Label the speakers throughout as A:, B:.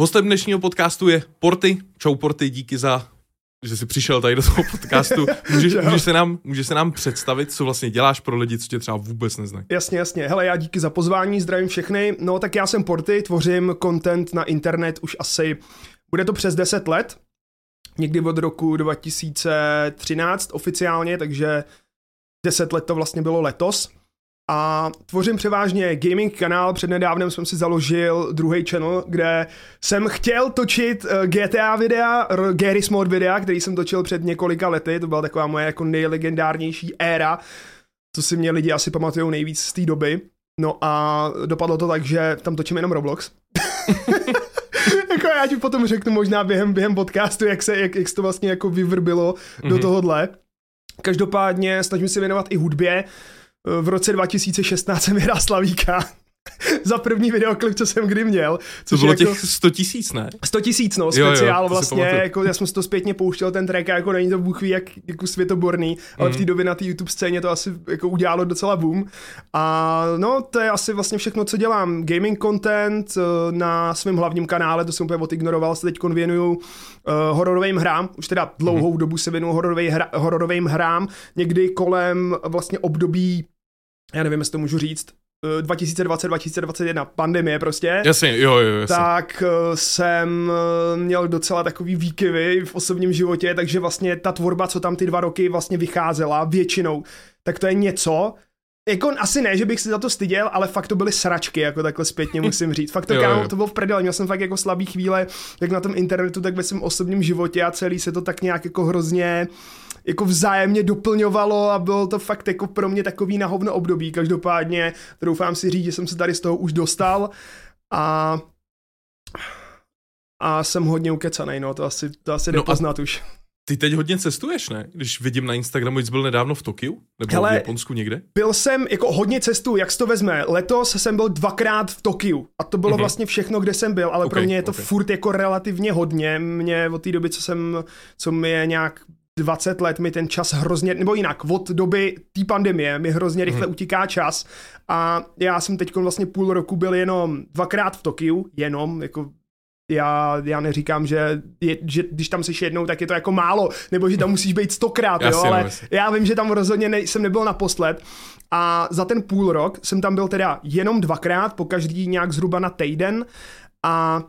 A: Hostem dnešního podcastu je Porty. Čau Porty, díky za že jsi přišel tady do toho podcastu. Můžeš, můžeš, se nám, můžeš se nám představit, co vlastně děláš pro lidi, co tě třeba vůbec neznají.
B: Jasně, jasně. Hele, já díky za pozvání, zdravím všechny. No tak já jsem Porty, tvořím content na internet už asi, bude to přes 10 let, někdy od roku 2013 oficiálně, takže 10 let to vlastně bylo letos a tvořím převážně gaming kanál. Přednedávnem jsem si založil druhý channel, kde jsem chtěl točit eh, GTA videa, Garry's Mod videa, který jsem točil před několika lety. To byla taková moje jako nejlegendárnější éra, co si mě lidi asi pamatují nejvíc z té doby. No a dopadlo to tak, že tam točím jenom Roblox. jako já ti potom řeknu možná během, během podcastu, jak se, jak, jak se to vlastně jako vyvrbilo mm-hmm. do mhm. tohohle. Každopádně snažím se věnovat i hudbě, v roce 2016 jsem vyhrál Slavíka za první videoklip, co jsem kdy měl.
A: Což to bylo jako, těch 100 tisíc, ne?
B: 100 tisíc, no, speciál jo, jo, vlastně, jako já jsem si to zpětně pouštěl, ten track, jako není to bůh ví, jak jako světoborný, ale mm. v té mhm. době na té YouTube scéně to asi jako udělalo docela boom. A no, to je asi vlastně všechno, co dělám. Gaming content eh, na svém hlavním kanále, to jsem úplně odignoroval, se teď věnuju uh, hororovým hrám, už teda dlouhou mm. dobu se věnuju hororovým, hra, hororovým hrám, někdy kolem vlastně období já nevím, jestli to můžu říct, 2020-2021, eh, pandemie prostě.
A: Jasně, jo, jo, jasně.
B: Tak eh, jsem eh, měl docela takový výkyvy v osobním životě, takže vlastně ta tvorba, co tam ty dva roky vlastně vycházela většinou, tak to je něco, jako asi ne, že bych si za to styděl, ale fakt to byly sračky, jako takhle zpětně musím říct. Fakt to, jo, kámo, to bylo v prdele, měl jsem fakt jako slabý chvíle, jak na tom internetu, tak ve svém osobním životě a celý se to tak nějak jako hrozně jako vzájemně doplňovalo a bylo to fakt jako pro mě takový nahovno období. Každopádně doufám si říct, že jsem se tady z toho už dostal a a jsem hodně ukecanej, no, to asi, to asi no nepoznat už.
A: Ty teď hodně cestuješ, ne? Když vidím na Instagramu, jsi byl nedávno v Tokiu? Nebo Hele, v Japonsku někde?
B: Byl jsem, jako hodně cestu, jak se to vezme. Letos jsem byl dvakrát v Tokiu a to bylo mm-hmm. vlastně všechno, kde jsem byl, ale okay, pro mě je to okay. furt jako relativně hodně. Mě od té doby, co jsem, co mi je nějak 20 let mi ten čas hrozně, nebo jinak, od doby té pandemie mi hrozně rychle mm. utíká čas a já jsem teď vlastně půl roku byl jenom dvakrát v Tokiu, jenom, jako já, já neříkám, že, je, že když tam jsi jednou, tak je to jako málo, nebo že tam musíš být stokrát, jo, ale já vím, že tam rozhodně ne, jsem nebyl naposled a za ten půl rok jsem tam byl teda jenom dvakrát, po každý nějak zhruba na týden a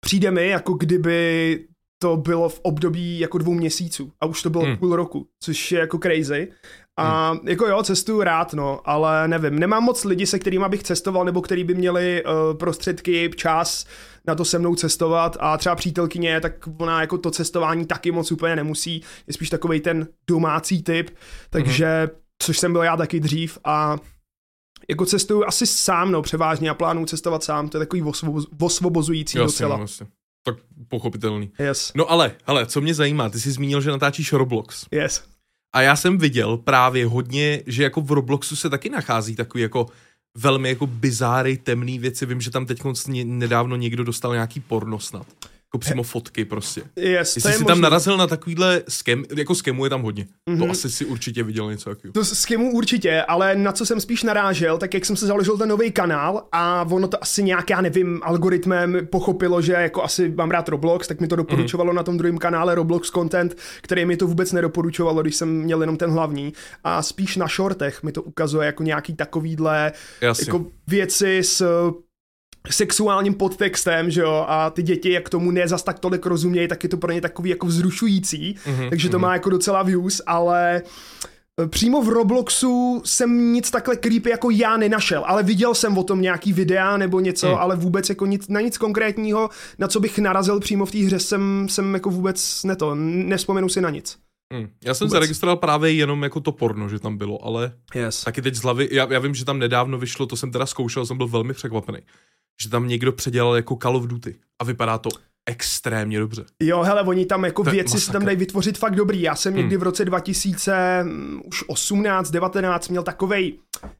B: přijde mi, jako kdyby to bylo v období jako dvou měsíců a už to bylo hmm. půl roku, což je jako crazy. A hmm. jako jo, cestuju rád, no, ale nevím, nemám moc lidi, se kterými bych cestoval, nebo který by měli uh, prostředky, čas na to se mnou cestovat a třeba přítelkyně, tak ona jako to cestování taky moc úplně nemusí, je spíš takový ten domácí typ, takže, hmm. což jsem byl já taky dřív a jako cestuju asi sám, no, převážně a plánuju cestovat sám, to je takový osvobozující docela. Jasně
A: tak pochopitelný.
B: Yes.
A: No ale, ale, co mě zajímá, ty jsi zmínil, že natáčíš Roblox.
B: Yes.
A: A já jsem viděl právě hodně, že jako v Robloxu se taky nachází takový jako velmi jako bizáry, temný věci. Vím, že tam teď nedávno někdo dostal nějaký porno snad. Jako přímo fotky prostě.
B: Yes,
A: Jestli jsi tam narazil na takovýhle skem, jako skemu je tam hodně. Mm-hmm. To mhm. asi si určitě viděl něco takového.
B: To skemu určitě, ale na co jsem spíš narážel, tak jak jsem se založil ten nový kanál a ono to asi nějak, já nevím, algoritmem pochopilo, že jako asi mám rád Roblox, tak mi to doporučovalo mm-hmm. na tom druhém kanále Roblox Content, který mi to vůbec nedoporučovalo, když jsem měl jenom ten hlavní. A spíš na shortech mi to ukazuje jako nějaký takovýhle Jasně. jako věci s sexuálním podtextem, že jo, a ty děti, jak tomu ne zas tak tolik rozumějí, tak je to pro ně takový jako vzrušující, mm-hmm, takže to mm-hmm. má jako docela views, ale e, Přímo v Robloxu jsem nic takhle creepy jako já nenašel, ale viděl jsem o tom nějaký videa nebo něco, mm. ale vůbec jako nic, na nic konkrétního, na co bych narazil přímo v té hře, jsem, jsem jako vůbec neto, nespomenu si na nic.
A: Hmm. Já jsem Vůbec. zaregistroval právě jenom jako to porno, že tam bylo, ale
B: yes.
A: taky teď z hlavy, já, já vím, že tam nedávno vyšlo, to jsem teda zkoušel, jsem byl velmi překvapený že tam někdo předělal jako Call of Duty a vypadá to extrémně dobře.
B: Jo, hele, oni tam jako to věci si tam dají vytvořit fakt dobrý. Já jsem hmm. někdy v roce 2018, 19 měl takovej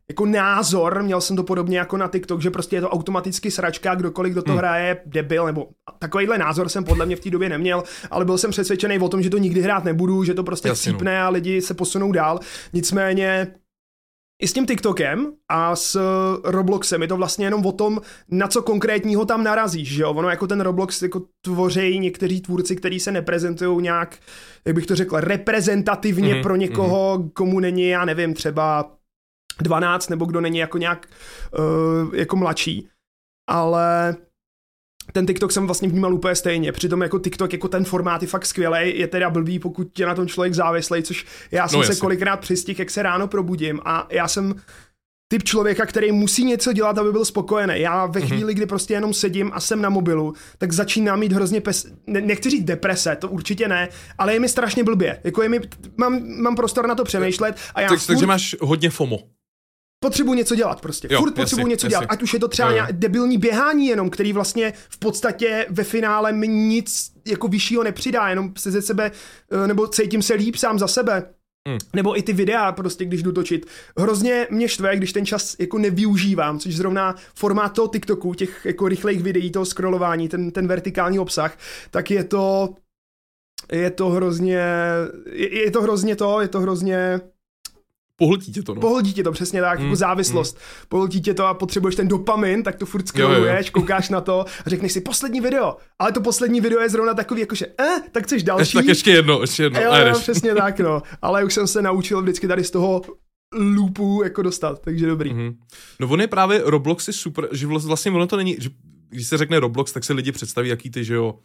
B: jako názor, měl jsem to podobně jako na TikTok, že prostě je to automaticky sračka, kdokoliv, kdo to hmm. hraje, debil, nebo takovýhle názor jsem podle mě v té době neměl, ale byl jsem přesvědčený o tom, že to nikdy hrát nebudu, že to prostě Jasně, no. cípne a lidi se posunou dál. Nicméně i s tím TikTokem a s Robloxem je to vlastně jenom o tom, na co konkrétního tam narazíš, že jo? Ono jako ten Roblox jako tvoří někteří tvůrci, kteří se neprezentují nějak, jak bych to řekl, reprezentativně mm-hmm, pro někoho, mm-hmm. komu není, já nevím, třeba 12, nebo kdo není jako nějak uh, jako mladší. Ale ten TikTok jsem vlastně vnímal úplně stejně. Přitom jako TikTok, jako ten formát je fakt skvělý, je teda blbý, pokud je na tom člověk závislý, což já jsem no, se kolikrát přistihl, jak se ráno probudím a já jsem typ člověka, který musí něco dělat, aby byl spokojený. Já ve mhm. chvíli, mm-hmm. kdy prostě jenom sedím a jsem na mobilu, tak začínám mít hrozně pes... Ne, nechci říct deprese, to určitě ne, ale je mi strašně blbě. Jako je mi, mám, mám prostor na to přemýšlet a já
A: tak, furt... Takže máš hodně FOMO
B: potřebuji něco dělat prostě. Jo, Furt potřebuji něco jasně. dělat. Ať už je to třeba jo, jo. debilní běhání jenom, který vlastně v podstatě ve finále mi nic jako vyššího nepřidá, jenom se ze sebe, eh, nebo cítím se líp sám za sebe. Hmm. Nebo i ty videa, prostě, když jdu točit. Hrozně mě štve, když ten čas jako nevyužívám, což zrovna formát toho TikToku, těch jako rychlejch videí, toho scrollování, ten, ten vertikální obsah, tak je to je to hrozně, je, je to hrozně to, je to hrozně
A: Pohltí tě to, no.
B: Pohltí tě to, přesně tak, mm, jako závislost. Mm. Pohltí tě to a potřebuješ ten dopamin, tak to furt scrolluješ, koukáš na to a řekneš si poslední video. Ale to poslední video je zrovna takový, jakože, eh, tak chceš další. Ještě,
A: tak ještě jedno, ještě jedno.
B: Jo, jo, přesně tak, no. Ale už jsem se naučil vždycky tady z toho loopu jako dostat, takže dobrý. Mm-hmm.
A: No on je právě, Roblox je super, že vlastně ono to není, že když se řekne Roblox, tak se lidi představí, jaký ty, že jo,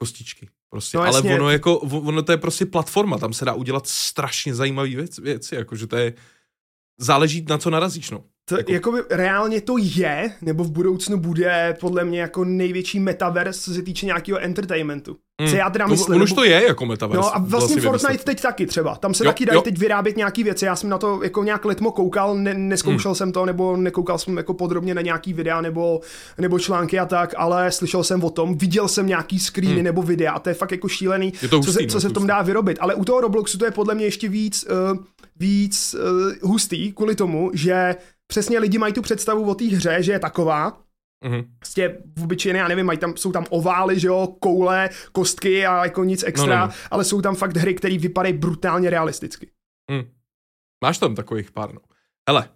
A: kostičky. Prostě. No, Ale ono, jako, ono to je prostě platforma, tam se dá udělat strašně zajímavé věc, věci, jakože to je, záleží na co narazíš, no.
B: To, jako... jakoby reálně to je, nebo v budoucnu bude podle mě jako největší metaverse, co se týče nějakého entertainmentu. Mm. Co já teda
A: myslím. No, on už
B: to
A: je jako metaverse.
B: No a vlastně, vlastně Fortnite vymyslet. teď taky třeba. Tam se jo, taky dají jo. teď vyrábět nějaký věci. Já jsem na to jako nějak letmo koukal, ne, neskoušel mm. jsem to, nebo nekoukal jsem jako podrobně na nějaký videa nebo, nebo články a tak, ale slyšel jsem o tom, viděl jsem nějaký screeny mm. nebo videa a to je fakt jako šílený,
A: je to hustý,
B: co se,
A: no,
B: co se v tom dá vyrobit. Ale u toho Robloxu to je podle mě ještě víc, uh, víc uh, hustý kvůli tomu, že přesně lidi mají tu představu o té hře, že je taková, Mm-hmm. Prostě v obyčejné, já nevím, mají tam, jsou tam ovály, že jo, koule, kostky a jako nic extra, no, no, no. ale jsou tam fakt hry, které vypadají brutálně realisticky. Mm.
A: Máš tam takových pár, no. Hele,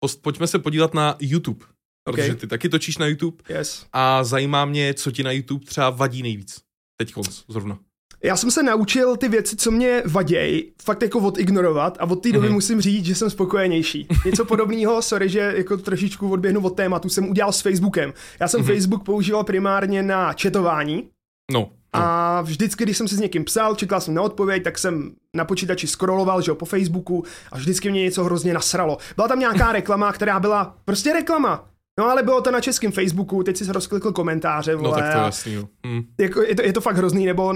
A: post, pojďme se podívat na YouTube, protože okay. ty taky točíš na YouTube
B: yes.
A: a zajímá mě, co ti na YouTube třeba vadí nejvíc. Teď konc, zrovna.
B: Já jsem se naučil ty věci, co mě vadějí, fakt jako odignorovat a od té doby mm-hmm. musím říct, že jsem spokojenější. Něco podobného, sorry, že jako trošičku odběhnu od tématu, jsem udělal s Facebookem. Já jsem mm-hmm. Facebook používal primárně na četování.
A: No. no.
B: A vždycky, když jsem si s někým psal, čekal jsem na odpověď, tak jsem na počítači scrolloval, že jo, po Facebooku a vždycky mě něco hrozně nasralo. Byla tam nějaká reklama, která byla prostě reklama. No ale bylo to na českém Facebooku, teď si rozklikl komentáře,
A: vole, No tak to je jasný, hm.
B: jako, je, to, je to fakt hrozný, nebo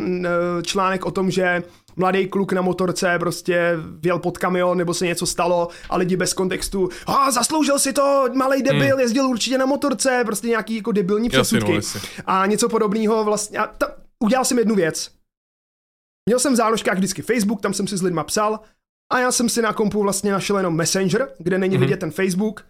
B: článek o tom, že mladý kluk na motorce prostě vjel pod kamion, nebo se něco stalo a lidi bez kontextu, a zasloužil si to, malý debil, hmm. jezdil určitě na motorce, prostě nějaký jako debilní předsudky. Jasný, no, a něco podobného vlastně, a ta, udělal jsem jednu věc. Měl jsem v záložkách vždycky Facebook, tam jsem si s lidma psal a já jsem si na kompu vlastně našel jenom Messenger, kde není mm-hmm. vidět ten Facebook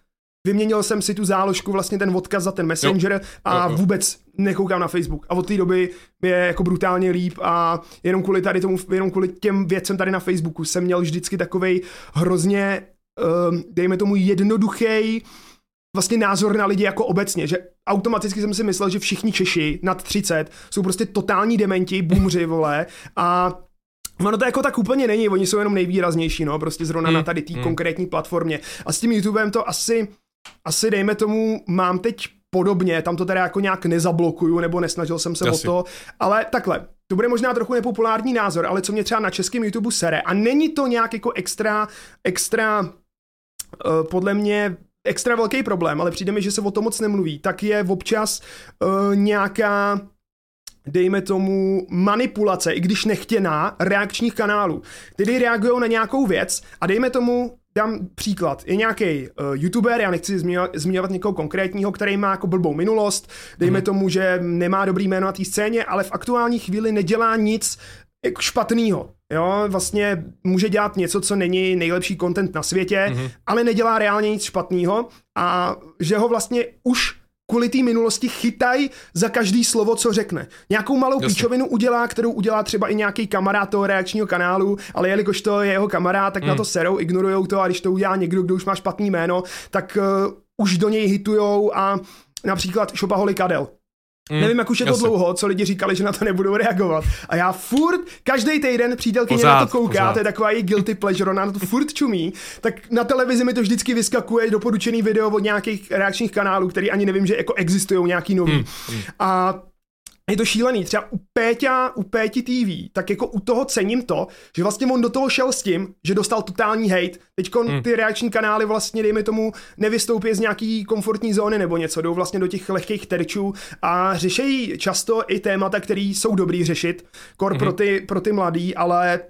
B: Vyměnil jsem si tu záložku, vlastně ten odkaz za ten Messenger jo. a jo, jo. vůbec nekoukám na Facebook. A od té doby je jako brutálně líp a jenom kvůli tady tomu, jenom kvůli těm věcem tady na Facebooku jsem měl vždycky takovej hrozně, uh, dejme tomu jednoduchý vlastně názor na lidi jako obecně, že automaticky jsem si myslel, že všichni Češi nad 30 jsou prostě totální dementi, boomři, vole, a Ono to jako tak úplně není, oni jsou jenom nejvýraznější, no, prostě zrovna hmm. na tady té hmm. konkrétní platformě. A s tím YouTubem to asi asi dejme tomu, mám teď podobně, tam to teda jako nějak nezablokuju, nebo nesnažil jsem se Asi. o to, ale takhle, to bude možná trochu nepopulární názor, ale co mě třeba na českém YouTube sere, a není to nějak jako extra, extra, uh, podle mě extra velký problém, ale přijde mi, že se o tom moc nemluví, tak je občas uh, nějaká dejme tomu, manipulace, i když nechtěná, reakčních kanálů, který reagují na nějakou věc a dejme tomu, dám příklad, je nějaký uh, youtuber, já nechci zmiňovat, někoho konkrétního, který má jako blbou minulost, dejme mm. tomu, že nemá dobrý jméno na té scéně, ale v aktuální chvíli nedělá nic jako špatného. Jo, vlastně může dělat něco, co není nejlepší content na světě, mm-hmm. ale nedělá reálně nic špatného a že ho vlastně už kvůli té minulosti chytají za každý slovo, co řekne. Nějakou malou Jasně. píčovinu udělá, kterou udělá třeba i nějaký kamarád toho reakčního kanálu, ale jelikož to je jeho kamarád, tak mm. na to serou, ignorujou to a když to udělá někdo, kdo už má špatný jméno, tak uh, už do něj hitujou a například Šopaholi Kadel. Mm, Nevím, jak už je to jasný. dlouho, co lidi říkali, že na to nebudou reagovat. A já furt, každý týden přítelkyně na to kouká, pořád. to je taková její guilty pleasure, ona na to furt čumí, tak na televizi mi to vždycky vyskakuje doporučený video od nějakých reakčních kanálů, který ani nevím, že jako existují nějaký nový. Mm, mm. A je to šílený. Třeba u Péťa, u Péti TV, tak jako u toho cením to, že vlastně on do toho šel s tím, že dostal totální hate. Teď hmm. ty reakční kanály vlastně, dejme tomu, nevystoupí z nějaký komfortní zóny nebo něco, jdou vlastně do těch lehkých terčů a řešejí často i témata, které jsou dobrý řešit, kor hmm. pro, ty, pro ty mladý, ale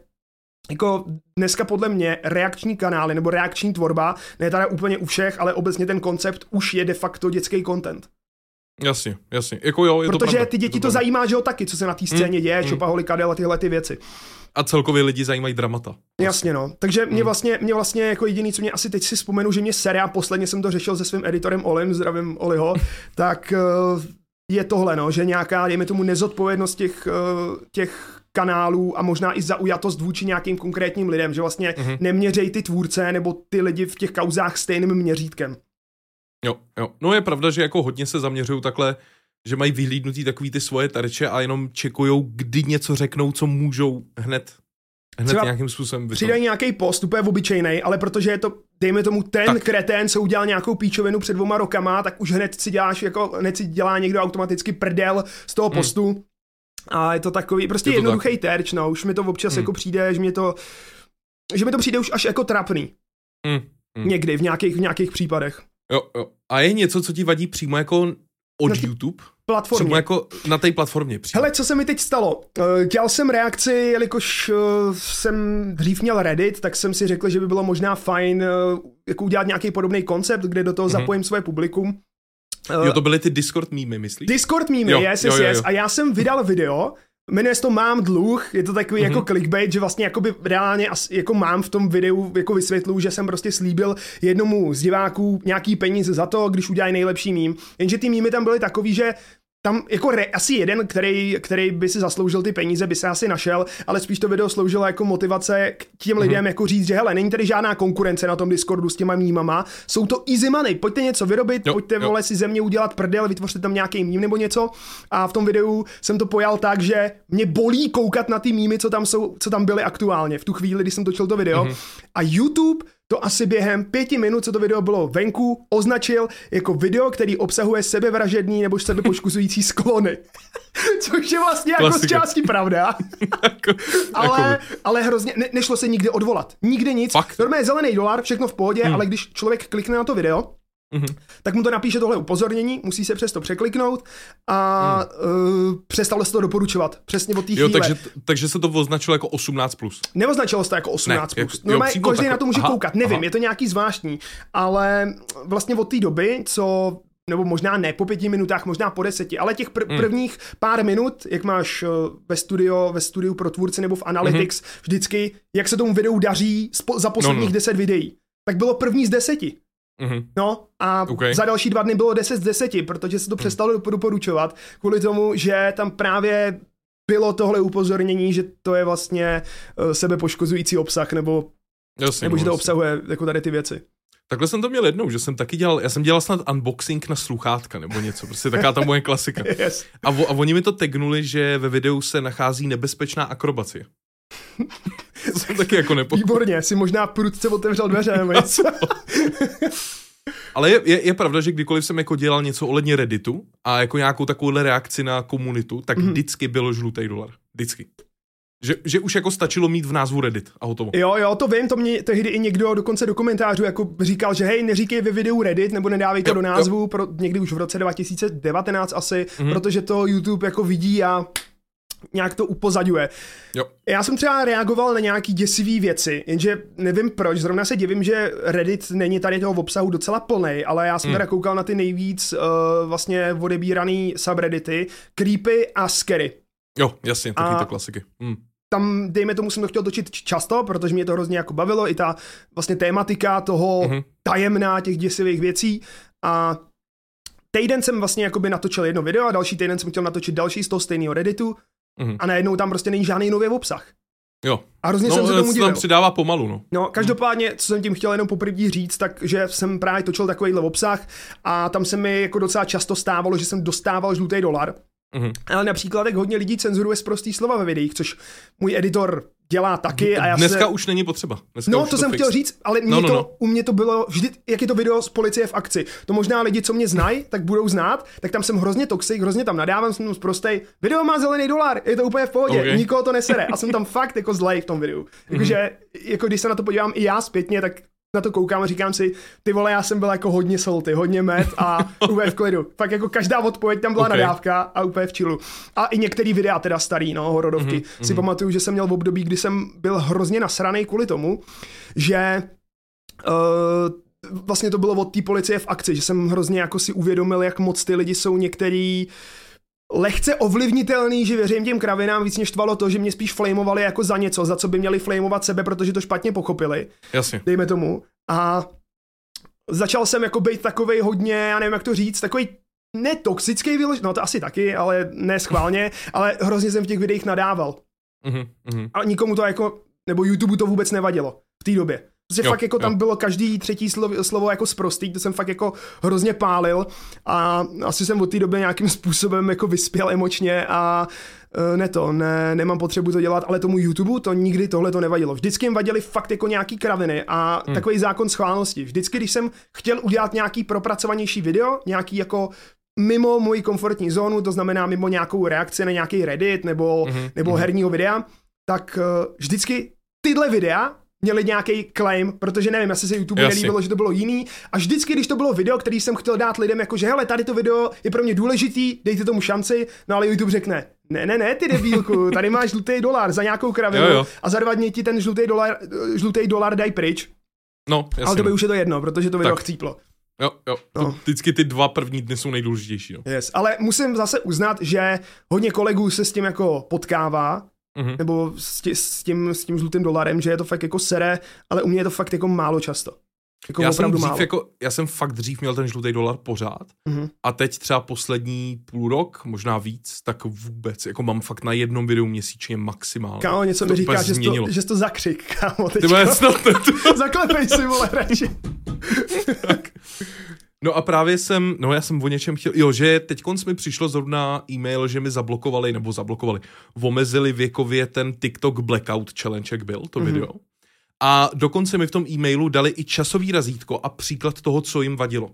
B: jako dneska podle mě reakční kanály nebo reakční tvorba, ne teda úplně u všech, ale obecně ten koncept už je de facto dětský content.
A: Jasně, jasně. Jako jo, je
B: Protože
A: to
B: ty děti to, to zajímá, že jo, taky, co se na té scéně mm, děje, mm. Čopaholi, Kadel a tyhle ty věci.
A: A celkově lidi zajímají dramata. Vlastně.
B: Jasně, no. Takže mě mm. vlastně, mě vlastně jako jediný, co mě asi teď si vzpomenu, že mě seriál, posledně jsem to řešil se svým editorem Olim, zdravím Oliho, tak uh, je tohle, no, že nějaká, dejme tomu, nezodpovědnost těch, uh, těch kanálů a možná i zaujatost vůči nějakým konkrétním lidem, že vlastně mm-hmm. neměřej ty tvůrce nebo ty lidi v těch kauzách stejným měřítkem.
A: Jo, jo. No je pravda, že jako hodně se zaměřují takhle, že mají vyhlídnutý takový ty svoje terče a jenom čekujou, kdy něco řeknou, co můžou hned Hned Třeba nějakým způsobem
B: Přidají nějaký post, úplně obyčejný, ale protože je to, dejme tomu, ten tak. kretén, co udělal nějakou píčovinu před dvoma rokama, tak už hned si děláš, jako hned si dělá někdo automaticky prdel z toho hmm. postu. Hmm. A je to takový, prostě je jednoduchý tak. terč, no, už mi to občas hmm. jako přijde, že mi to, že mi to přijde už až jako trapný. Hmm. Hmm. Někdy, v nějakých, v nějakých případech.
A: Jo, jo. A je něco, co ti vadí přímo jako od na YouTube?
B: Platformě.
A: Přímo jako na té platformě. Přímo.
B: Hele, co se mi teď stalo? Eh, dělal jsem reakci, jelikož eh, jsem dřív měl Reddit, tak jsem si řekl, že by bylo možná fajn eh, jako udělat nějaký podobný koncept, kde do toho mm-hmm. zapojím svoje publikum.
A: Jo, to byly ty Discord mýmy, myslíš?
B: Discord mýmy, jo, yes, yes, jo, jo, jo. yes. A já jsem vydal video, Jmenuje se to Mám dluh, je to takový mm-hmm. jako mhm. clickbait, že vlastně jakoby reálně jako mám v tom videu jako vysvětlu, že jsem prostě slíbil jednomu z diváků nějaký peníze za to, když udělají nejlepší mím. Jenže ty mýmy tam byly takový, že tam jako re, asi jeden, který, který by si zasloužil ty peníze, by se asi našel, ale spíš to video sloužilo jako motivace k těm mm-hmm. lidem, jako říct, že hele, není tady žádná konkurence na tom Discordu s těma mýmama, jsou to easy money, pojďte něco vyrobit, jo, pojďte jo. vole si ze mě udělat prdel, vytvořte tam nějaký mím nebo něco a v tom videu jsem to pojal tak, že mě bolí koukat na ty mýmy, co tam jsou, co tam byly aktuálně v tu chvíli, kdy jsem točil to video mm-hmm. a YouTube to asi během pěti minut, co to video bylo venku, označil jako video, který obsahuje sebevražedný nebo sebepoškuzující sklony. Což je vlastně jako z části pravda. Jako- ale, ale hrozně, ne, nešlo se nikdy odvolat. Nikdy nic. Fakt? Normálně zelený dolar, všechno v pohodě, hmm. ale když člověk klikne na to video, Mm-hmm. Tak mu to napíše tohle upozornění, musí se přesto překliknout a mm. uh, přestalo se to doporučovat. Přesně od té chvíle.
A: Takže, takže se to označilo jako 18+. Plus.
B: Neoznačilo se to jako 18+. Ne, plus. no, každý na to může aha, koukat. Nevím, aha. je to nějaký zvláštní. Ale vlastně od té doby, co nebo možná ne po pěti minutách, možná po deseti, ale těch pr- mm. prvních pár minut, jak máš uh, ve studio, ve studiu pro tvůrce nebo v Analytics, mm-hmm. vždycky, jak se tomu videu daří spo- za posledních no, no. deset videí. Tak bylo první z deseti. Mm-hmm. No a okay. za další dva dny bylo 10 z 10, protože se to mm. přestalo doporučovat kvůli tomu, že tam právě bylo tohle upozornění, že to je vlastně uh, sebepoškozující obsah, nebo, jasně, nebo že to jasně. obsahuje jako tady ty věci.
A: Takhle jsem to měl jednou, že jsem taky dělal, já jsem dělal snad unboxing na sluchátka nebo něco, prostě taká ta moje klasika. yes. a, vo, a oni mi to tegnuli, že ve videu se nachází nebezpečná akrobacie. jsem taky jako nepo...
B: Výborně, si možná prudce otevřel dveře nebo něco.
A: Ale je, je, je pravda, že kdykoliv jsem jako dělal něco ohledně Redditu a jako nějakou takovouhle reakci na komunitu, tak mm-hmm. vždycky bylo žlutý dolar. Vždycky. Že, že už jako stačilo mít v názvu Reddit a hotovo.
B: Jo, jo, to vím, to mě tehdy i někdo dokonce do komentářů jako říkal, že hej, neříkej ve videu Reddit, nebo nedávej to jo, do názvu, pro, někdy už v roce 2019 asi, mm-hmm. protože to YouTube jako vidí a nějak to upozaduje. Jo. Já jsem třeba reagoval na nějaký děsivý věci, jenže nevím proč, zrovna se divím, že Reddit není tady toho obsahu docela plný, ale já jsem hmm. teda koukal na ty nejvíc uh, vlastně odebíraný subreddity, creepy a scary.
A: Jo, jasně, taky to klasiky. Hmm
B: tam, dejme tomu, jsem to chtěl točit často, protože mě to hrozně jako bavilo, i ta vlastně tématika toho mm-hmm. tajemná, těch děsivých věcí a týden jsem vlastně jakoby natočil jedno video a další týden jsem chtěl natočit další z toho stejného Redditu mm-hmm. a najednou tam prostě není žádný nový obsah.
A: Jo.
B: A hrozně no, jsem se tomu divil.
A: tam přidává pomalu, no.
B: No, každopádně, co jsem tím chtěl jenom poprvé říct, tak že jsem právě točil takovýhle obsah a tam se mi jako docela často stávalo, že jsem dostával žlutý dolar. Mm-hmm. Ale například tak hodně lidí cenzuruje z prostý slova ve videích, což můj editor dělá taky. A já
A: Dneska
B: se...
A: už není potřeba. Dneska
B: no, to, to jsem fix. chtěl říct, ale mě no, no, to, no. u mě to bylo vždy, jak je to video z policie v akci. To možná lidi, co mě znají, tak budou znát, tak tam jsem hrozně toxic, hrozně tam nadávám, jsem prostej. Video má zelený dolar, je to úplně v pohodě, okay. nikoho to nesere. A jsem tam fakt jako zlej v tom videu. Jakože, mm-hmm. jako když se na to podívám i já zpětně, tak na to koukám a říkám si, ty vole, já jsem byl jako hodně salty, hodně met a úplně v klidu. Fakt jako každá odpověď tam byla okay. nadávka a úplně v čilu. A i některé videa teda starý, no, horodovky, mm-hmm. si pamatuju, že jsem měl v období, kdy jsem byl hrozně nasraný kvůli tomu, že uh, vlastně to bylo od té policie v akci, že jsem hrozně jako si uvědomil, jak moc ty lidi jsou některý lehce ovlivnitelný, že věřím těm kravinám víc než tvalo to, že mě spíš flamovali jako za něco, za co by měli flamovat sebe, protože to špatně pochopili.
A: Jasně.
B: Dejme tomu. A začal jsem jako být takovej hodně, já nevím jak to říct, takový netoxický vylož, no to asi taky, ale ne schválně, ale hrozně jsem v těch videích nadával. Mm-hmm. A nikomu to jako, nebo YouTube to vůbec nevadilo v té době. Protože jo, fakt jako jo. tam bylo každý třetí slovo, slovo jako sprostý, to jsem fakt jako hrozně pálil a asi jsem od té doby nějakým způsobem jako vyspěl emočně a e, ne to, ne, nemám potřebu to dělat, ale tomu YouTube to nikdy tohle to nevadilo. Vždycky jim vadili fakt jako nějaký kraviny a hmm. takový zákon schválnosti. Vždycky, když jsem chtěl udělat nějaký propracovanější video, nějaký jako mimo moji komfortní zónu, to znamená mimo nějakou reakci na nějaký Reddit nebo, mm-hmm. nebo mm-hmm. herního videa, tak uh, vždycky tyhle videa měli nějaký claim, protože nevím, asi se YouTube Jasně. nelíbilo, že to bylo jiný. A vždycky, když to bylo video, který jsem chtěl dát lidem, jako že hele, tady to video je pro mě důležitý, dejte tomu šanci, no ale YouTube řekne, ne, ne, ne, ty debílku, tady máš žlutý dolar za nějakou kravinu jo, jo. a za dva dny ti ten žlutý dolar, žlutý dolar daj pryč.
A: No, jasně.
B: Ale to by no. už je to jedno, protože to video tak. chcíplo.
A: Jo, jo, no. vždycky ty dva první dny jsou nejdůležitější. No.
B: Yes, ale musím zase uznat, že hodně kolegů se s tím jako potkává, mm-hmm. nebo s, tě, s, tím, s tím žlutým dolarem, že je to fakt jako sere, ale u mě je to fakt jako málo často. Jako
A: já, jsem dřív málo. Jako, já jsem fakt dřív měl ten žlutý dolar pořád mm-hmm. a teď třeba poslední půl rok, možná víc, tak vůbec, jako mám fakt na jednom videu měsíčně maximálně.
B: Kámo, něco mi říká, že jsi, to, že jsi to zakřik, kámo, teďko. Zaklepej si, vole, radši.
A: tak. No a právě jsem, no já jsem o něčem chtěl, jo, že teď mi přišlo zrovna e-mail, že mi zablokovali, nebo zablokovali, omezili věkově ten TikTok Blackout Challenge, jak byl to mm-hmm. video. A dokonce mi v tom e-mailu dali i časový razítko a příklad toho, co jim vadilo.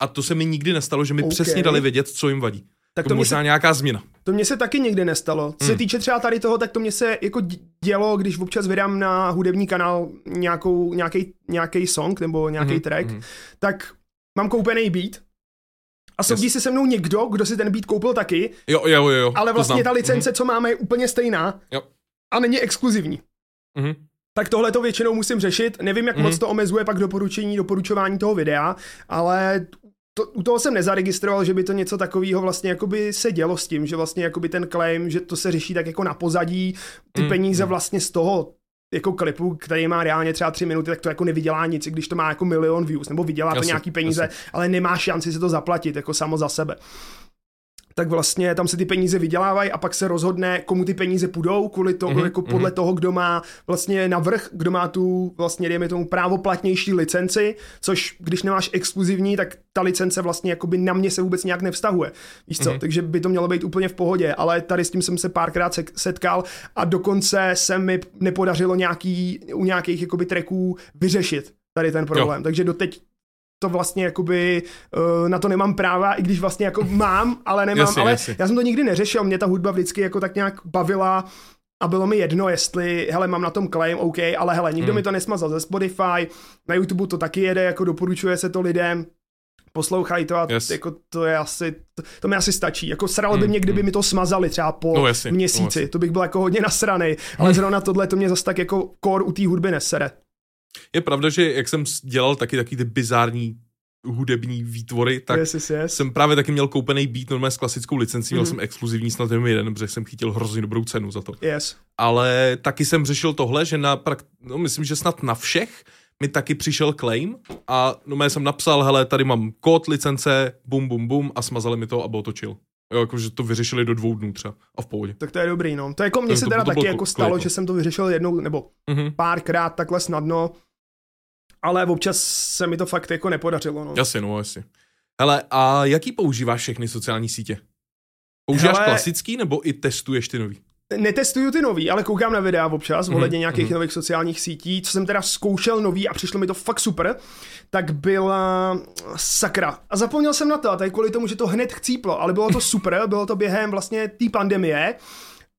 A: A to se mi nikdy nestalo, že mi okay. přesně dali vědět, co jim vadí. Tak to, to možná se, nějaká změna.
B: To mě se taky nikdy nestalo. Co hmm. se týče třeba tady toho, tak to mě se jako dělo, když občas vydám na hudební kanál nějakou, nějaký, nějaký song nebo nějaký hmm. track, hmm. tak mám koupený beat a soudí yes. se se mnou někdo, kdo si ten beat koupil taky,
A: jo, jo, jo,
B: ale vlastně ta licence, mm-hmm. co máme, je úplně stejná
A: jo.
B: a není exkluzivní. Mm-hmm. Tak tohle to většinou musím řešit. Nevím, jak mm-hmm. moc to omezuje pak doporučení, doporučování toho videa, ale to, u toho jsem nezaregistroval, že by to něco takového vlastně jakoby se dělo s tím, že vlastně jakoby ten claim, že to se řeší tak jako na pozadí, ty mm, peníze mm. vlastně z toho jako klipu, který má reálně třeba tři minuty, tak to jako nevydělá nic, když to má jako milion views, nebo vydělá to nějaký peníze, jasný. ale nemá šanci se to zaplatit jako samo za sebe tak vlastně tam se ty peníze vydělávají a pak se rozhodne, komu ty peníze půjdou, kvůli toho, mm-hmm, jako podle mm-hmm. toho, kdo má vlastně navrh, kdo má tu vlastně, dejme tomu, právoplatnější licenci, což když nemáš exkluzivní, tak ta licence vlastně jakoby na mě se vůbec nějak nevztahuje. Víš co, mm-hmm. takže by to mělo být úplně v pohodě, ale tady s tím jsem se párkrát setkal a dokonce se mi nepodařilo nějaký, u nějakých jakoby tracků vyřešit tady ten problém. Jo. Takže doteď to vlastně jakoby uh, na to nemám práva, i když vlastně jako mám, ale nemám, jasně, ale jasně. já jsem to nikdy neřešil, mě ta hudba vždycky jako tak nějak bavila a bylo mi jedno, jestli, hele, mám na tom claim, OK, ale hele, nikdo hmm. mi to nesmazal ze Spotify, na YouTube to taky jede, jako doporučuje se to lidem, poslouchají to a yes. jako to je asi, to, to mi asi stačí. Jako sralo hmm, by mě, kdyby hmm. mi to smazali třeba po no, jasně, měsíci, no, to bych byl jako hodně nasraný, ale zrovna tohle to mě zase tak jako core u té hudby nesere.
A: Je pravda, že jak jsem dělal taky taky ty bizární hudební výtvory, tak
B: yes, yes, yes.
A: jsem právě taky měl koupený beat normálně s klasickou licencí, mm. měl mhm. jsem exkluzivní snad jenom jeden, protože jsem chytil hrozně dobrou cenu za to.
B: Yes.
A: Ale taky jsem řešil tohle, že na, no myslím, že snad na všech mi taky přišel claim a no jsem napsal, hele, tady mám kód licence, bum, bum, bum a smazali mi to a bylo to chill. Jo, jakože to vyřešili do dvou dnů třeba a v pohodě.
B: Tak to je dobrý, no. To jako mně se teda to taky jako stalo, že jsem to vyřešil jednou nebo mm-hmm. párkrát takhle snadno, ale občas se mi to fakt jako nepodařilo, no.
A: Jasně, no, jasně. Hele, a jaký používáš všechny sociální sítě? Používáš Hele, klasický nebo i testuješ ty nový?
B: Netestuju ty nový, ale koukám na videa občas mm-hmm. ohledně nějakých mm-hmm. nových sociálních sítí. Co jsem teda zkoušel nový a přišlo mi to fakt super, tak byla sakra. A zapomněl jsem na to, a tady kvůli tomu, že to hned chcíplo, ale bylo to super, bylo to během vlastně té pandemie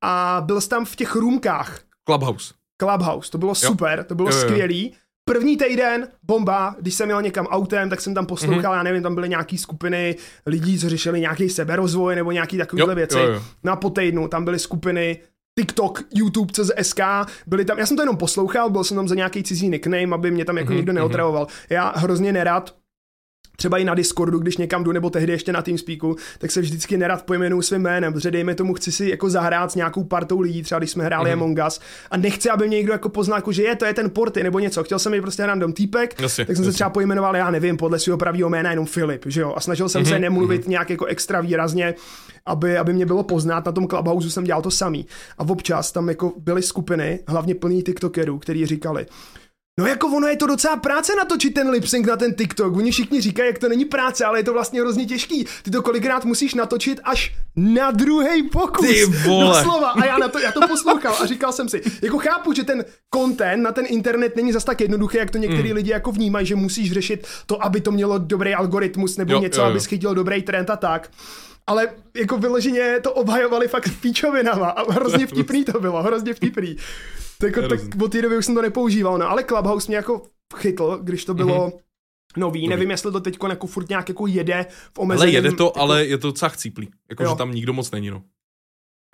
B: a byl jsem tam v těch růmkách.
A: Clubhouse.
B: Clubhouse, to bylo jo. super, to bylo jo, jo. skvělý. První týden, bomba, když jsem jel někam autem, tak jsem tam poslouchal, mm-hmm. já nevím, tam byly nějaký skupiny lidí, co řešili nějaký seberozvoj nebo nějaký takovéhle věci. Jo, jo. No a po týdnu tam byly skupiny TikTok, YouTube, CZSK, byli tam, já jsem to jenom poslouchal, byl jsem tam za nějaký cizí nickname, aby mě tam jako mm-hmm, nikdo mhm. neotravoval. Já hrozně nerad třeba i na Discordu, když někam jdu, nebo tehdy ještě na TeamSpeaku, tak se vždycky nerad pojmenuju svým jménem, protože dejme tomu, chci si jako zahrát s nějakou partou lidí, třeba když jsme hráli mm-hmm. Among Us, a nechci, aby mě někdo jako poznal, jako, že je, to je ten porty nebo něco. Chtěl jsem mi prostě random týpek, jasně, tak jsem jasně. se třeba pojmenoval, já nevím, podle svého pravého jména jenom Filip, že jo, a snažil jsem mm-hmm. se nemluvit mm-hmm. nějak jako extra výrazně, aby, aby mě bylo poznat. Na tom Clubhouse jsem dělal to samý. A občas tam jako byly skupiny, hlavně plný TikTokerů, kteří říkali, No jako ono je to docela práce natočit ten lipsync na ten TikTok. Oni všichni říkají, jak to není práce, ale je to vlastně hrozně těžký. Ty to kolikrát musíš natočit až na druhý pokus.
A: Ty vole.
B: slova. A já, na to, já to poslouchal a říkal jsem si, jako chápu, že ten content na ten internet není zas tak jednoduchý, jak to některý mm. lidi jako vnímají, že musíš řešit to, aby to mělo dobrý algoritmus nebo jo, něco, jo, jo. aby schytil dobrý trend a tak ale jako vyloženě to obhajovali fakt píčovinama a hrozně vtipný to bylo, hrozně vtipný. Tak, tak od té doby už jsem to nepoužíval, no ale Clubhouse mě jako chytl, když to bylo mm-hmm. nový, Dobrý. nevím, jestli to teď jako furt nějak jako jede v omezeném...
A: Ale jede to, jako... ale je to docela chcíplý, jako že tam nikdo moc není, no.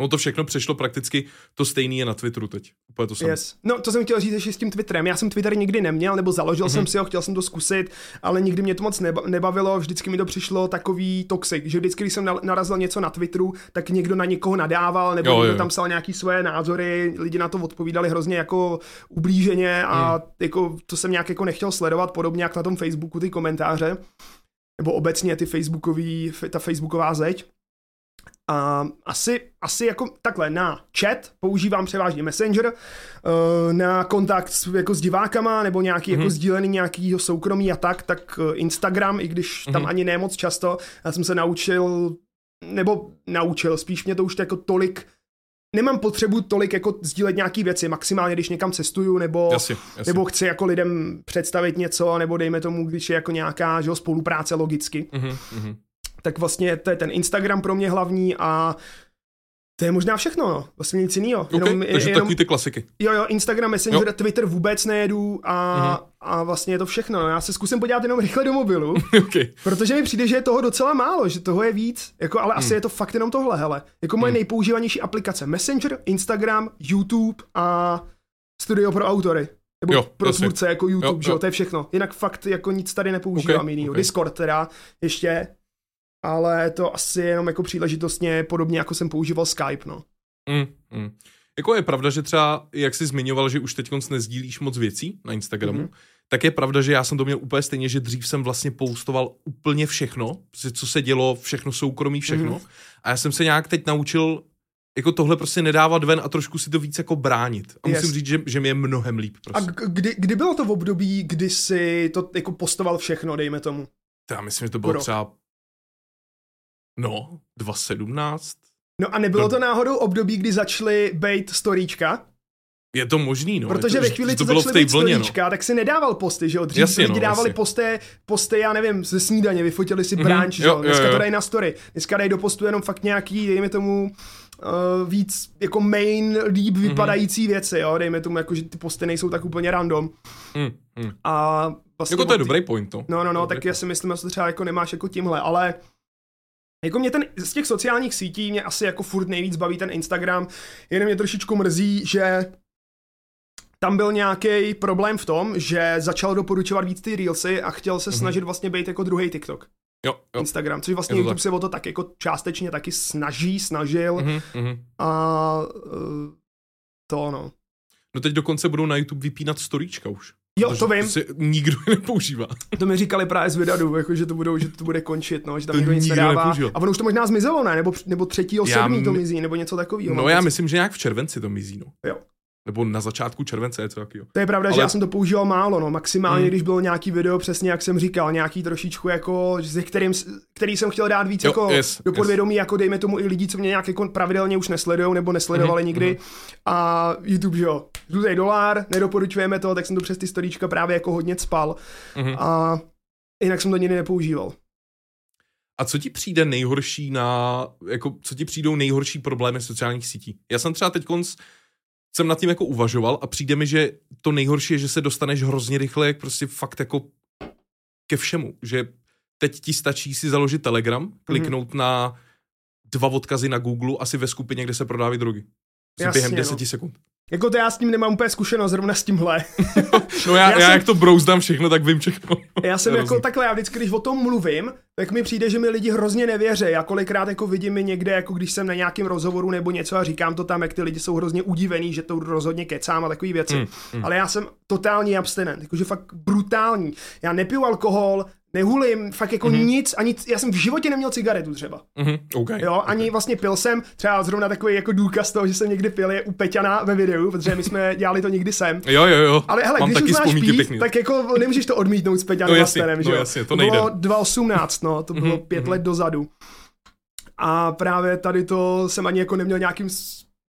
A: No to všechno přešlo prakticky, to stejný je na Twitteru teď. Úplně to samé.
B: Yes. No to jsem chtěl říct ještě s tím Twitterem. Já jsem Twitter nikdy neměl, nebo založil mm-hmm. jsem si ho, chtěl jsem to zkusit, ale nikdy mě to moc nebavilo, vždycky mi to přišlo takový toxic, že vždycky, když jsem narazil něco na Twitteru, tak někdo na někoho nadával, nebo jo, někdo jo. tam psal nějaký své názory, lidi na to odpovídali hrozně jako ublíženě a mm. jako to jsem nějak jako nechtěl sledovat, podobně jak na tom Facebooku ty komentáře, nebo obecně ty Facebookový, ta Facebooková zeď. A asi, asi jako takhle, na chat používám převážně Messenger, uh, na kontakt s, jako s divákama nebo nějaký mm-hmm. jako mhm. sdílený nějakýho soukromí a tak, tak uh, Instagram, i když mm-hmm. tam mhm. ani ne moc často, já jsem se naučil, nebo naučil, spíš mě to už jako tolik nemám potřebu tolik jako sdílet nějaký věci, maximálně když někam cestuju, nebo, jasně, jasně. nebo chci jako lidem představit něco, nebo dejme tomu, když je jako nějaká že, spolupráce logicky. Mm-hmm tak vlastně to je ten Instagram pro mě hlavní a to je možná všechno, no. Vlastně nic jiného.
A: Okay, jenom, takže jenom, takový ty klasiky.
B: Jo, jo, Instagram, Messenger, jo. Twitter vůbec nejedu a, mm-hmm. a vlastně je to všechno. No. Já se zkusím podívat jenom rychle do mobilu,
A: okay.
B: protože mi přijde, že je toho docela málo, že toho je víc, jako, ale mm. asi je to fakt jenom tohle, hele. Jako moje mm. nejpoužívanější aplikace Messenger, Instagram, YouTube a Studio pro autory. Nebo jo, pro tvůrce jako YouTube, jo, že jo, to je všechno. Jinak fakt jako nic tady nepoužívám okay, jinýho. Okay. Discord teda ještě ale to asi jenom jako příležitostně podobně jako jsem používal Skype, no.
A: Mm, mm. Jako je pravda, že třeba, jak jsi zmiňoval, že už teď nezdílíš moc věcí na Instagramu, mm-hmm. tak je pravda, že já jsem to měl úplně stejně, že dřív jsem vlastně postoval úplně všechno, co se dělo, všechno soukromí, všechno. Mm-hmm. A já jsem se nějak teď naučil jako tohle prostě nedávat ven a trošku si to víc jako bránit. A yes. musím říct, že, že mi je mnohem líp. Prostě.
B: A kdy, kdy bylo to v období, kdy si to jako postoval všechno, dejme tomu?
A: Já myslím, že to bylo třeba No, 2017.
B: No a nebylo to náhodou období, kdy začaly být storíčka?
A: Je to možný, no.
B: Protože
A: to,
B: ve chvíli, co začaly být storíčka, no. tak si nedával posty, že jo? Dřív jasně, lidi no, dávali posty, posty, já nevím, ze snídaně, vyfotili si mm-hmm, že jo? Dneska jo, jo. to dají na story. Dneska dají do postu jenom fakt nějaký, dejme tomu, uh, víc jako main, líp mhm. vypadající mm-hmm. věci, jo? Dejme tomu, jako, že ty posty nejsou tak úplně random. Mm, mm. A
A: vlastně jako to je dobrý point, no.
B: No, no, no, tak já si myslím, že třeba jako nemáš jako tímhle, ale jako mě ten, z těch sociálních sítí mě asi jako furt nejvíc baví ten Instagram, jenom mě trošičku mrzí, že tam byl nějaký problém v tom, že začal doporučovat víc ty Reelsy a chtěl se mm-hmm. snažit vlastně být jako druhý TikTok.
A: Jo, jo.
B: Instagram, což vlastně YouTube tak. se o to tak jako částečně taky snaží, snažil mm-hmm. a uh, to no.
A: No teď dokonce budou na YouTube vypínat storíčka už.
B: Jo, to vím.
A: Si nikdo nepoužívá.
B: To mi říkali právě z Vidadu, jako, že to, budou, že to bude končit, no, že tam to nikdo nic nedává. Nepoužil. A ono už to možná zmizelo, ne? Nebo, nebo třetího sedmý to mizí, nebo něco takového.
A: No já myslím, že nějak v červenci to mizí, no.
B: Jo.
A: Nebo na začátku července je to taky, jo.
B: To je pravda, Ale... že já jsem to používal málo, no. Maximálně, hmm. když bylo nějaký video, přesně jak jsem říkal, nějaký trošičku jako, ze kterým, který jsem chtěl dát víc jo, jako yes, do podvědomí, yes. jako dejme tomu i lidi, co mě nějak jako pravidelně už nesledují nebo nesledovali hmm. nikdy. Hmm. A YouTube, že jo, žlutý dolar, nedoporučujeme to, tak jsem to přes ty storíčka právě jako hodně spal. Hmm. A jinak jsem to nikdy nepoužíval.
A: A co ti přijde nejhorší na, jako, co ti přijdou nejhorší problémy sociálních sítí? Já jsem třeba teď konc jsem nad tím jako uvažoval a přijde mi, že to nejhorší je, že se dostaneš hrozně rychle, jak prostě fakt jako ke všemu, že teď ti stačí si založit Telegram, mhm. kliknout mm-hmm. na dva odkazy na Google asi ve skupině, kde se prodávají drogy. Jasně, během deseti no. sekund.
B: Jako to já s tím nemám úplně zkušenost zrovna s tímhle.
A: no já, já, já jsem, jak to brouzdám všechno, tak vím všechno.
B: já jsem jako takhle, já vždycky, když o tom mluvím, tak mi přijde, že mi lidi hrozně nevěří. Já kolikrát jako vidím mi někde, jako když jsem na nějakém rozhovoru nebo něco a říkám to tam, jak ty lidi jsou hrozně udivení, že to rozhodně kecám a takové věci. Mm, mm. Ale já jsem totální abstinent, jakože fakt brutální. Já nepiju alkohol, nehulím, fakt jako mm-hmm. nic, ani, já jsem v životě neměl cigaretu třeba.
A: Mm-hmm. Okay.
B: Jo,
A: okay.
B: ani vlastně pil jsem, třeba zrovna takový jako důkaz toho, že jsem někdy pil je u Peťana ve videu, protože my jsme dělali to nikdy sem.
A: Jo, jo, jo.
B: Ale hele, Mám když taky uznáš pít, pěkný. tak jako nemůžeš to odmítnout s Peťanem no, jasně, no, že jo.
A: Jasně, to, nejde. bylo
B: 2018, no, to bylo mm-hmm. pět mm-hmm. let dozadu. A právě tady to jsem ani jako neměl nějakým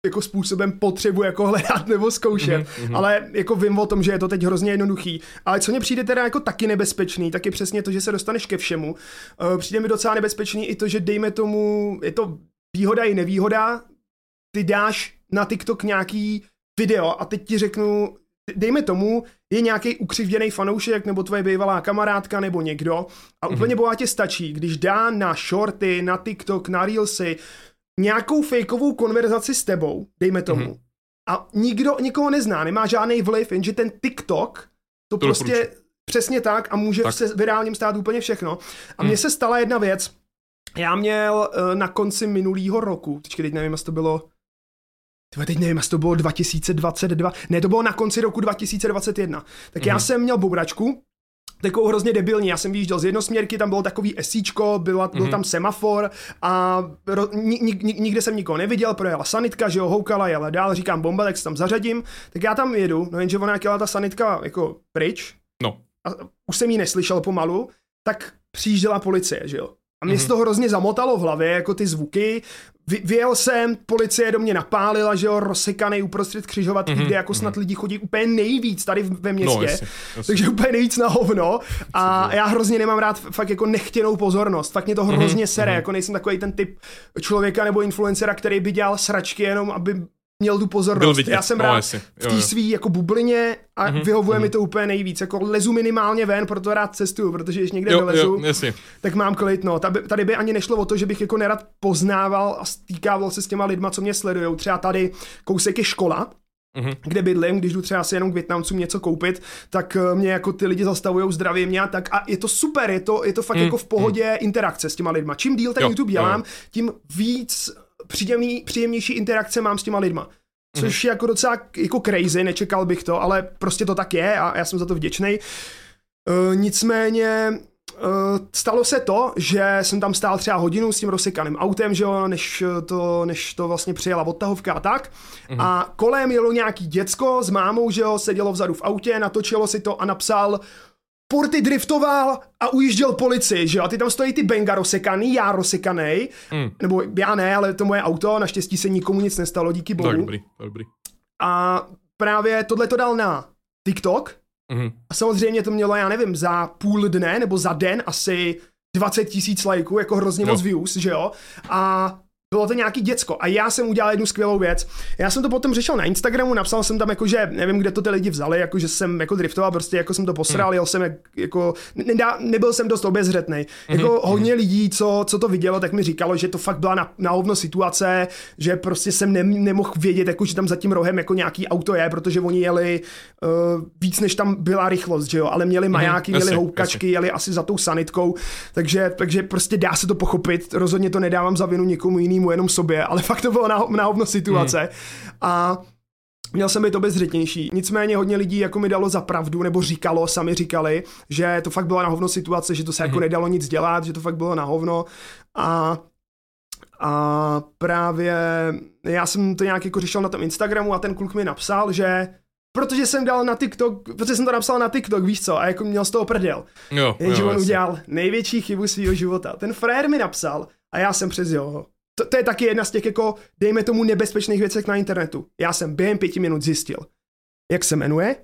B: jako způsobem potřebu jako hledat nebo zkoušet, mm-hmm. ale jako vím o tom, že je to teď hrozně jednoduchý. Ale co mě přijde teda jako taky nebezpečný, tak je přesně to, že se dostaneš ke všemu. Uh, přijde mi docela nebezpečný i to, že dejme tomu, je to výhoda i nevýhoda, ty dáš na TikTok nějaký video a teď ti řeknu, dejme tomu, je nějaký ukřivděný fanoušek nebo tvoje bývalá kamarádka nebo někdo a mm-hmm. úplně bohatě stačí, když dá na shorty, na TikTok, na Reelsy, nějakou fejkovou konverzaci s tebou, dejme tomu, mm-hmm. a nikdo nikoho nezná, nemá žádný vliv, jenže ten TikTok to, to prostě doporučuji. přesně tak a může tak. se virálním stát úplně všechno. A mně mm. se stala jedna věc, já měl uh, na konci minulého roku, teď nevím, jestli to bylo teď nevím, jestli to bylo 2022, ne, to bylo na konci roku 2021. Tak mm. já mhm. jsem měl bouračku, takovou hrozně debilní. Já jsem vyjížděl z jednosměrky, tam bylo takový esíčko, byla, byl mm-hmm. tam semafor a ro, ni, ni, nikde jsem nikoho neviděl, projela sanitka, že jo, houkala, jela dál, říkám bomba, tak se tam zařadím, tak já tam jedu, no jenže ona jela ta sanitka jako pryč,
A: no.
B: a už jsem ji neslyšel pomalu, tak přijížděla policie, že jo. A mě mm-hmm. to hrozně zamotalo v hlavě, jako ty zvuky. Vy, vyjel jsem, policie do mě napálila, že jo, rozsekaný uprostřed křižovatky, mm-hmm. kde jako snad mhm. lidi chodí úplně nejvíc tady ve městě. No, jasně, jasně. Takže úplně nejvíc na hovno. A já hrozně nemám rád fakt jako nechtěnou pozornost. Fakt mě to mhm, hrozně mm-hmm. sere, jako nejsem takový ten typ člověka nebo influencera, který by dělal sračky jenom, aby měl tu pozornost. Já jsem no, rád v té svý jako bublině a mm-hmm, vyhovuje mm-hmm. mi to úplně nejvíc. Jako lezu minimálně ven, proto rád cestuju, protože když někde jo, vylezu, jo, tak mám klid. No. Tady, by ani nešlo o to, že bych jako nerad poznával a stýkával se s těma lidma, co mě sledují. Třeba tady kousek je škola, Mm-hmm. kde bydlím, když jdu třeba si jenom k Větnamcům něco koupit, tak eh, mě jako ty lidi zastavují, zdraví mě a tak a je to super, je to, je to fakt mm, jako v pohodě mm. interakce s těma lidma. Čím díl ten jo, YouTube dělám, jo. tím víc příjemný, příjemnější interakce mám s těma lidma. Což mm. je jako docela jako crazy, nečekal bych to, ale prostě to tak je a já jsem za to vděčný. Uh, nicméně Uh, stalo se to, že jsem tam stál třeba hodinu s tím rozsekaným autem, že jo, než to, než to vlastně přijela odtahovka a tak. Mm. A kolem jelo nějaký děcko s mámou, že jo, sedělo vzadu v autě, natočilo si to a napsal Porty driftoval a ujížděl policii, že jo? A ty tam stojí ty Benga rozsekaný, já rozsekaný, mm. nebo já ne, ale to moje auto, naštěstí se nikomu nic nestalo, díky bohu.
A: dobrý, dobrý.
B: A právě tohle to dal na TikTok mm. a samozřejmě to mělo, já nevím, za půl dne nebo za den asi 20 tisíc lajků, jako hrozně jo. moc views, že jo? A bylo to nějaký děcko a já jsem udělal jednu skvělou věc. Já jsem to potom řešil na Instagramu, napsal jsem tam jako, že nevím, kde to ty lidi vzali, jako že jsem jako driftoval, prostě jako jsem to posral, hmm. jel jsem jak, jako, nedá, nebyl jsem dost obezřetný. Jako hmm. hodně lidí, co, co to vidělo, tak mi říkalo, že to fakt byla na, na hovno situace, že prostě jsem ne, nemohl vědět, jako, že tam za tím rohem jako nějaký auto je, protože oni jeli uh, víc, než tam byla rychlost, že jo, ale měli mhm. majáky, hmm. měli houkačky, jeli asi za tou sanitkou, takže, takže prostě dá se to pochopit, rozhodně to nedávám za vinu nikomu jinému, jenom sobě, ale fakt to bylo na, na hovno situace. Mm. A Měl jsem být obezřetnější. Nicméně hodně lidí jako mi dalo za pravdu, nebo říkalo, sami říkali, že to fakt byla na hovno situace, že to se mm-hmm. jako nedalo nic dělat, že to fakt bylo na hovno. A a právě já jsem to nějak jako řešil na tom Instagramu a ten kluk mi napsal, že protože jsem dal na TikTok, protože jsem to napsal na TikTok, víš co, a jako měl z toho prdel.
A: Jo,
B: Jenže
A: jo,
B: on udělal největší chybu svého života. Ten frajer mi napsal a já jsem přes jeho. To, to, je taky jedna z těch jako, dejme tomu, nebezpečných věcech na internetu. Já jsem během pěti minut zjistil, jak se jmenuje,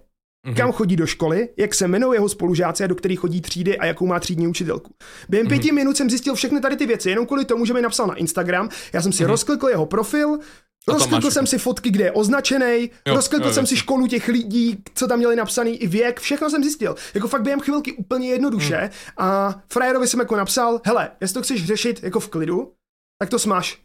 B: mm-hmm. kam chodí do školy, jak se jmenují jeho spolužáci a do kterých chodí třídy a jakou má třídní učitelku. Během mm-hmm. pěti minut jsem zjistil všechny tady ty věci, jenom kvůli tomu, že mi napsal na Instagram. Já jsem si mm-hmm. rozklikl jeho profil, Rozklikl jsem si fotky, kde je označený, rozklikl jsem si školu těch lidí, co tam měli napsaný, i věk, všechno jsem zjistil. Jako fakt během chvilky úplně jednoduše. Hmm. A frajerovi jsem jako napsal, hele, jestli to chceš řešit jako v klidu, tak to smaž.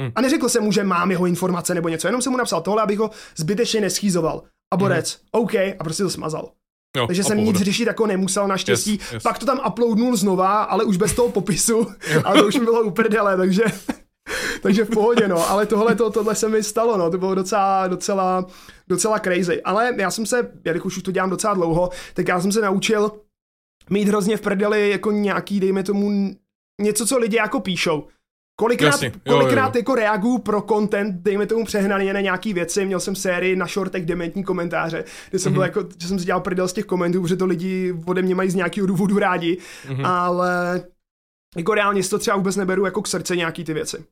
B: Hmm. A neřekl jsem mu, že mám jeho informace nebo něco, jenom jsem mu napsal tohle, abych ho zbytečně neschýzoval. A borec, hmm. OK, a prostě to smazal. Jo, Takže jsem nic řešit jako nemusel naštěstí. Yes, yes. Pak to tam uploadnul znova, ale už bez toho popisu. ale to už mi bylo uprdele, takže takže v pohodě, no, ale tohle, to, tohle se mi stalo, no, to bylo docela, docela, docela crazy. Ale já jsem se, jelikož už to dělám docela dlouho, tak já jsem se naučil mít hrozně v prdeli jako nějaký, dejme tomu, něco, co lidi jako píšou. Kolikrát, Jasně, jo, kolikrát jo, jo. jako reaguju pro content, dejme tomu přehnaně na nějaký věci, měl jsem sérii na shortech dementní komentáře, kde jsem mm-hmm. byl jako, že jsem si dělal prdel z těch komentů, protože to lidi ode mě mají z nějakého důvodu rádi, mm-hmm. ale jako reálně si to třeba vůbec neberu jako k srdce nějaký ty věci.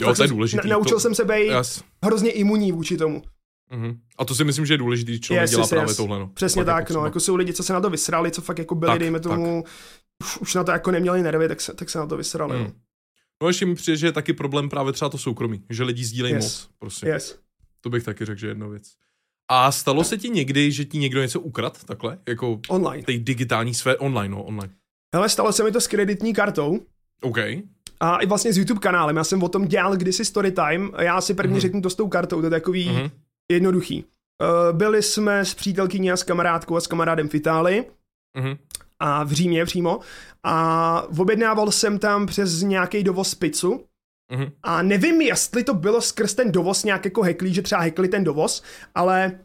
A: Jo, to je důležité.
B: Na, naučil to... jsem se být yes. hrozně imunní vůči tomu.
A: Mm-hmm. A to si myslím, že je důležité, když člověk yes, dělá yes, právě yes. tohle. No.
B: Přesně fakt tak, jako no. Jako jsou lidi, co se na to vysrali, co fakt jako byli, tak, dejme tomu, už, už na to jako neměli nervy, tak se, tak se na to vysrali. Mm. No.
A: No ještě mi přijde, že je taky problém právě třeba to soukromí, že lidi sdílejí yes. moc. Prostě.
B: Yes.
A: To bych taky řekl, že je jedna věc. A stalo se ti někdy, že ti někdo něco ukrad takhle? Jako
B: online.
A: Tej digitální sfér, online, no, online.
B: Hele, stalo se mi to s kreditní kartou.
A: OK.
B: A i vlastně s YouTube kanálem. Já jsem o tom dělal kdysi Storytime. Já si první mm-hmm. řeknu to s tou kartou, to je takový mm-hmm. jednoduchý. Uh, byli jsme s přítelkyní a s kamarádkou a s kamarádem v Itálii. Mm-hmm. A v Římě přímo. A objednával jsem tam přes nějaký dovoz pizzu. Mm-hmm. A nevím, jestli to bylo skrz ten dovoz nějak jako heklí, že třeba hekli ten dovoz, ale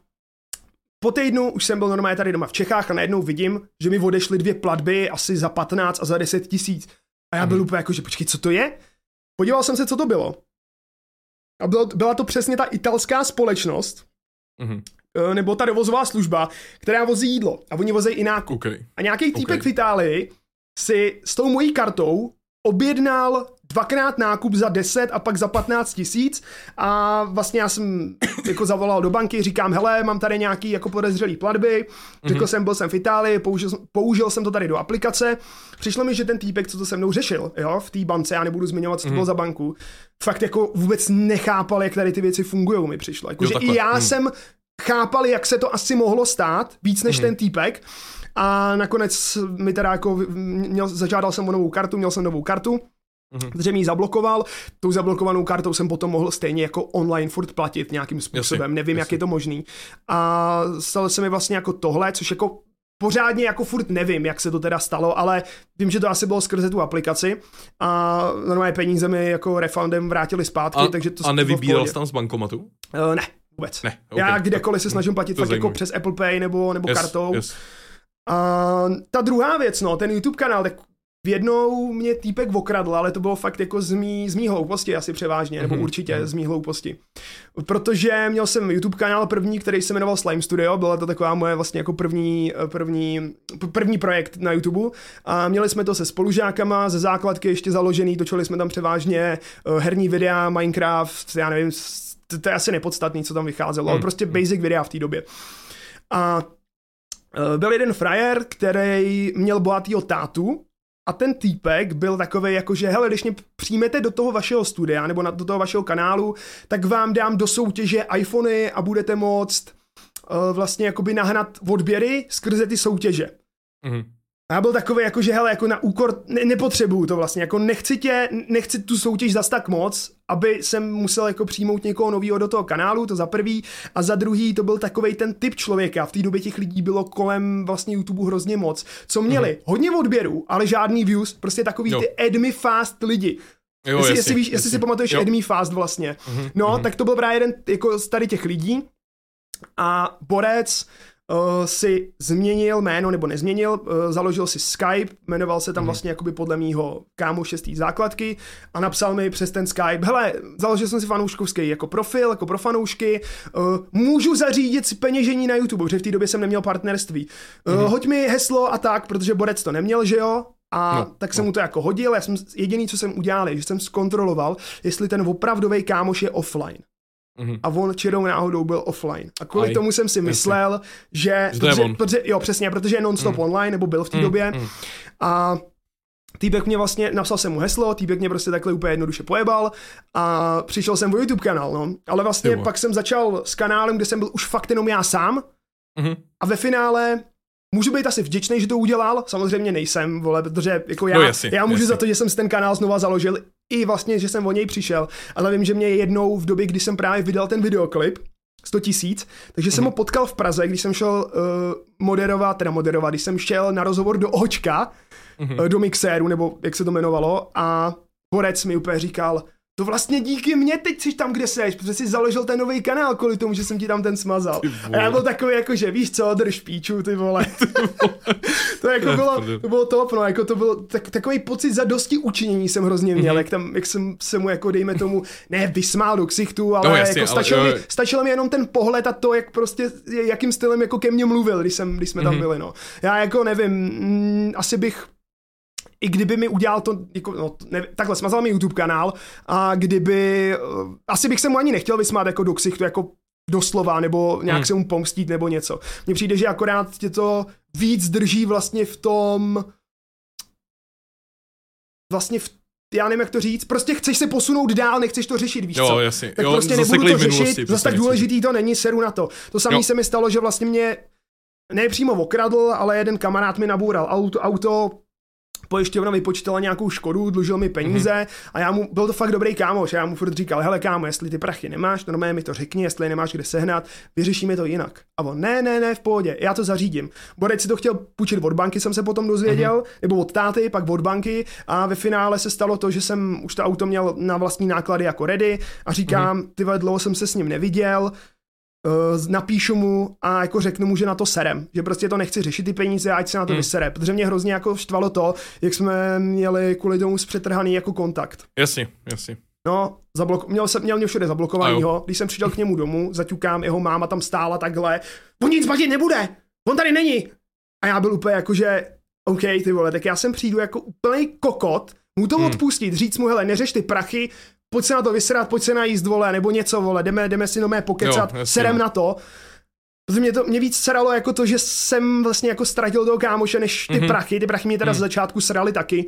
B: po týdnu už jsem byl normálně tady doma v Čechách a najednou vidím, že mi odešly dvě platby asi za 15 a za 10 tisíc. A já byl úplně jako, že počkej, co to je? Podíval jsem se, co to bylo. A bylo, byla to přesně ta italská společnost, mm-hmm. Nebo ta dovozová služba, která vozí jídlo. A oni vozí i nákup.
A: Okay.
B: A nějaký týpek okay. v Itálii si s tou mojí kartou objednal dvakrát nákup za 10 a pak za 15 tisíc a vlastně já jsem jako zavolal do banky, říkám, hele, mám tady nějaký jako podezřelý platby, řekl mm-hmm. jsem, byl jsem v Itálii, použil, použil jsem to tady do aplikace, přišlo mi, že ten týpek, co to se mnou řešil, jo, v té bance, já nebudu zmiňovat, co to mm-hmm. bylo za banku, fakt jako vůbec nechápal, jak tady ty věci fungují, mi přišlo. Jako, jo, že i já mm. jsem chápal, jak se to asi mohlo stát, víc než mm-hmm. ten týpek, a nakonec mi teda jako měl, zažádal jsem o novou kartu, měl jsem novou kartu, Mm-hmm. protože mi ji zablokoval. Tou zablokovanou kartou jsem potom mohl stejně jako online furt platit nějakým způsobem. Jasně, Nevím, jasně. jak je to možný. A stalo se mi vlastně jako tohle, což jako pořádně jako furt nevím, jak se to teda stalo, ale vím, že to asi bylo skrze tu aplikaci a normálně peníze mi jako refundem vrátili zpátky,
A: a,
B: takže to
A: A nevybíral jsi tam z bankomatu?
B: Uh, ne, vůbec.
A: Ne,
B: okay, Já kdekoliv se snažím platit fakt jako přes Apple Pay nebo, nebo yes, kartou. Yes. A ta druhá věc, no, ten YouTube kanál, tak v jednou mě týpek okradl, ale to bylo fakt jako z mý, z mý hlouposti asi převážně, nebo mm-hmm. určitě mhm. z mý hlouposti. Protože měl jsem YouTube kanál první, který se jmenoval Slime Studio, byla to taková moje vlastně jako první, první, první projekt na YouTube a měli jsme to se spolužákama, ze základky ještě založený, točili jsme tam převážně eh, herní videa, Minecraft, já nevím, to je asi nepodstatný, co tam vycházelo, mm. ale prostě basic videa v té době. A eh, byl jeden frajer, který měl bohatýho tátu, a ten týpek byl takový jako, že hele, když mě přijmete do toho vašeho studia nebo na, do toho vašeho kanálu, tak vám dám do soutěže iPhony a budete moct uh, vlastně jakoby nahnat odběry skrze ty soutěže. Mm-hmm. A já byl takový jako, že hele, jako na úkor, ne, nepotřebuju to vlastně, jako nechci tě, nechci tu soutěž zas tak moc, aby jsem musel jako přijmout někoho nového do toho kanálu, to za prvý, a za druhý to byl takový ten typ člověka, v té době těch lidí bylo kolem vlastně YouTube hrozně moc, co měli mm-hmm. hodně odběrů, ale žádný views, prostě takový jo. ty admi fast lidi, Jo, jestli, jestli, víš, jestli si pamatuješ jo. Admi Fast vlastně. Mm-hmm, no, mm-hmm. tak to byl právě jeden jako z tady těch lidí, a Borec uh, si změnil jméno, nebo nezměnil, uh, založil si Skype, jmenoval se tam mm. vlastně jakoby podle mýho kámoše z té základky a napsal mi přes ten Skype, hele, založil jsem si fanouškovský jako profil, jako pro fanoušky, uh, můžu zařídit si peněžení na YouTube, protože v té době jsem neměl partnerství. Uh, mm. Hoď mi heslo a tak, protože Borec to neměl, že jo, a no, tak jsem no. mu to jako hodil, já jsem, jediný, co jsem udělal, je, že jsem zkontroloval, jestli ten opravdový kámoš je offline. Mm-hmm. A on čirou náhodou byl offline. A kvůli Aj, tomu jsem si myslel, jasně. že... že protože, protože, jo, přesně, protože je non-stop mm. online, nebo byl v té mm, době. Mm. A Týbek mě vlastně, napsal jsem mu heslo, týbek mě prostě takhle úplně jednoduše pojebal a přišel jsem v YouTube kanál, no. Ale vlastně Tyvo. pak jsem začal s kanálem, kde jsem byl už fakt jenom já sám mm-hmm. a ve finále Můžu být asi vděčný, že to udělal, samozřejmě nejsem, vole, protože jako já, no jasný, já můžu jasný. za to, že jsem si ten kanál znova založil, i vlastně, že jsem o něj přišel, ale vím, že mě jednou v době, kdy jsem právě vydal ten videoklip, 100 tisíc, takže jsem mm. ho potkal v Praze, když jsem šel uh, moderovat, teda moderovat, když jsem šel na rozhovor do Očka, mm. uh, do mixéru, nebo jak se to jmenovalo, a Borec mi úplně říkal, to vlastně díky mně teď jsi tam, kde seš, protože jsi založil ten nový kanál kvůli tomu, že jsem ti tam ten smazal. A já byl takový jako, že víš co, drž píču, ty vole. to jako bylo, to bylo top, no, jako to byl tak, takový pocit za dosti učinění jsem hrozně měl, mm-hmm. jak tam, jak jsem se mu jako dejme tomu, ne vysmál do ksichtu, ale no, jasně, jako stačilo, ale, mi, stačilo mi jenom ten pohled a to, jak prostě, jakým stylem jako ke mně mluvil, když, jsem, když jsme mm-hmm. tam mhm. byli, no. Já jako nevím, mm, asi bych i kdyby mi udělal to, jako, no, ne, takhle smazal mi YouTube kanál a kdyby, uh, asi bych se mu ani nechtěl vysmát jako do ksichtu, jako doslova, nebo nějak hmm. se mu pomstít, nebo něco. Mně přijde, že akorát tě to víc drží vlastně v tom, vlastně v já nevím, jak to říct, prostě chceš se posunout dál, nechceš to řešit, víš
A: jo,
B: co?
A: Jasně.
B: Tak
A: jo,
B: prostě nebudu to řešit, zase tak důležitý to není, seru na to. To samé se mi stalo, že vlastně mě ne přímo okradl, ale jeden kamarád mi naboural auto, auto pojišťovna vypočítala nějakou škodu, dlužil mi peníze mm-hmm. a já mu, byl to fakt dobrý kámoš, já mu furt říkal, hele kámo, jestli ty prachy nemáš, normálně mi to řekni, jestli nemáš kde sehnat, vyřešíme to jinak. A on, ne, ne, ne, v pohodě, já to zařídím. Borec si to chtěl půjčit od banky, jsem se potom dozvěděl, mm-hmm. nebo od táty, pak od banky a ve finále se stalo to, že jsem už to auto měl na vlastní náklady jako ready a říkám, mm-hmm. ty dlouho jsem se s ním neviděl, napíšu mu a jako řeknu mu, že na to serem, že prostě to nechci řešit ty peníze, ať se na to hmm. vysere, protože mě hrozně jako štvalo to, jak jsme měli kvůli tomu zpřetrhaný jako kontakt.
A: Jasně, jasně.
B: No, zablok- měl, jsem, měl mě všude zablokovanýho, když jsem přišel k němu domů, zaťukám, jeho máma tam stála takhle, on nic platit nebude, on tady není. A já byl úplně jako, že OK, ty vole, tak já sem přijdu jako úplný kokot, mu to hmm. odpustit, říct mu, hele, neřeš ty prachy, pojď se na to vysrat, pojď se najíst, vole, nebo něco, vole, jdeme, jdeme si nomé pokecat, jo, serem na to. Protože mě to mě víc sralo jako to, že jsem vlastně jako ztratil toho kámoše než ty mm-hmm. prachy. Ty prachy mě teda mm. z začátku srali taky.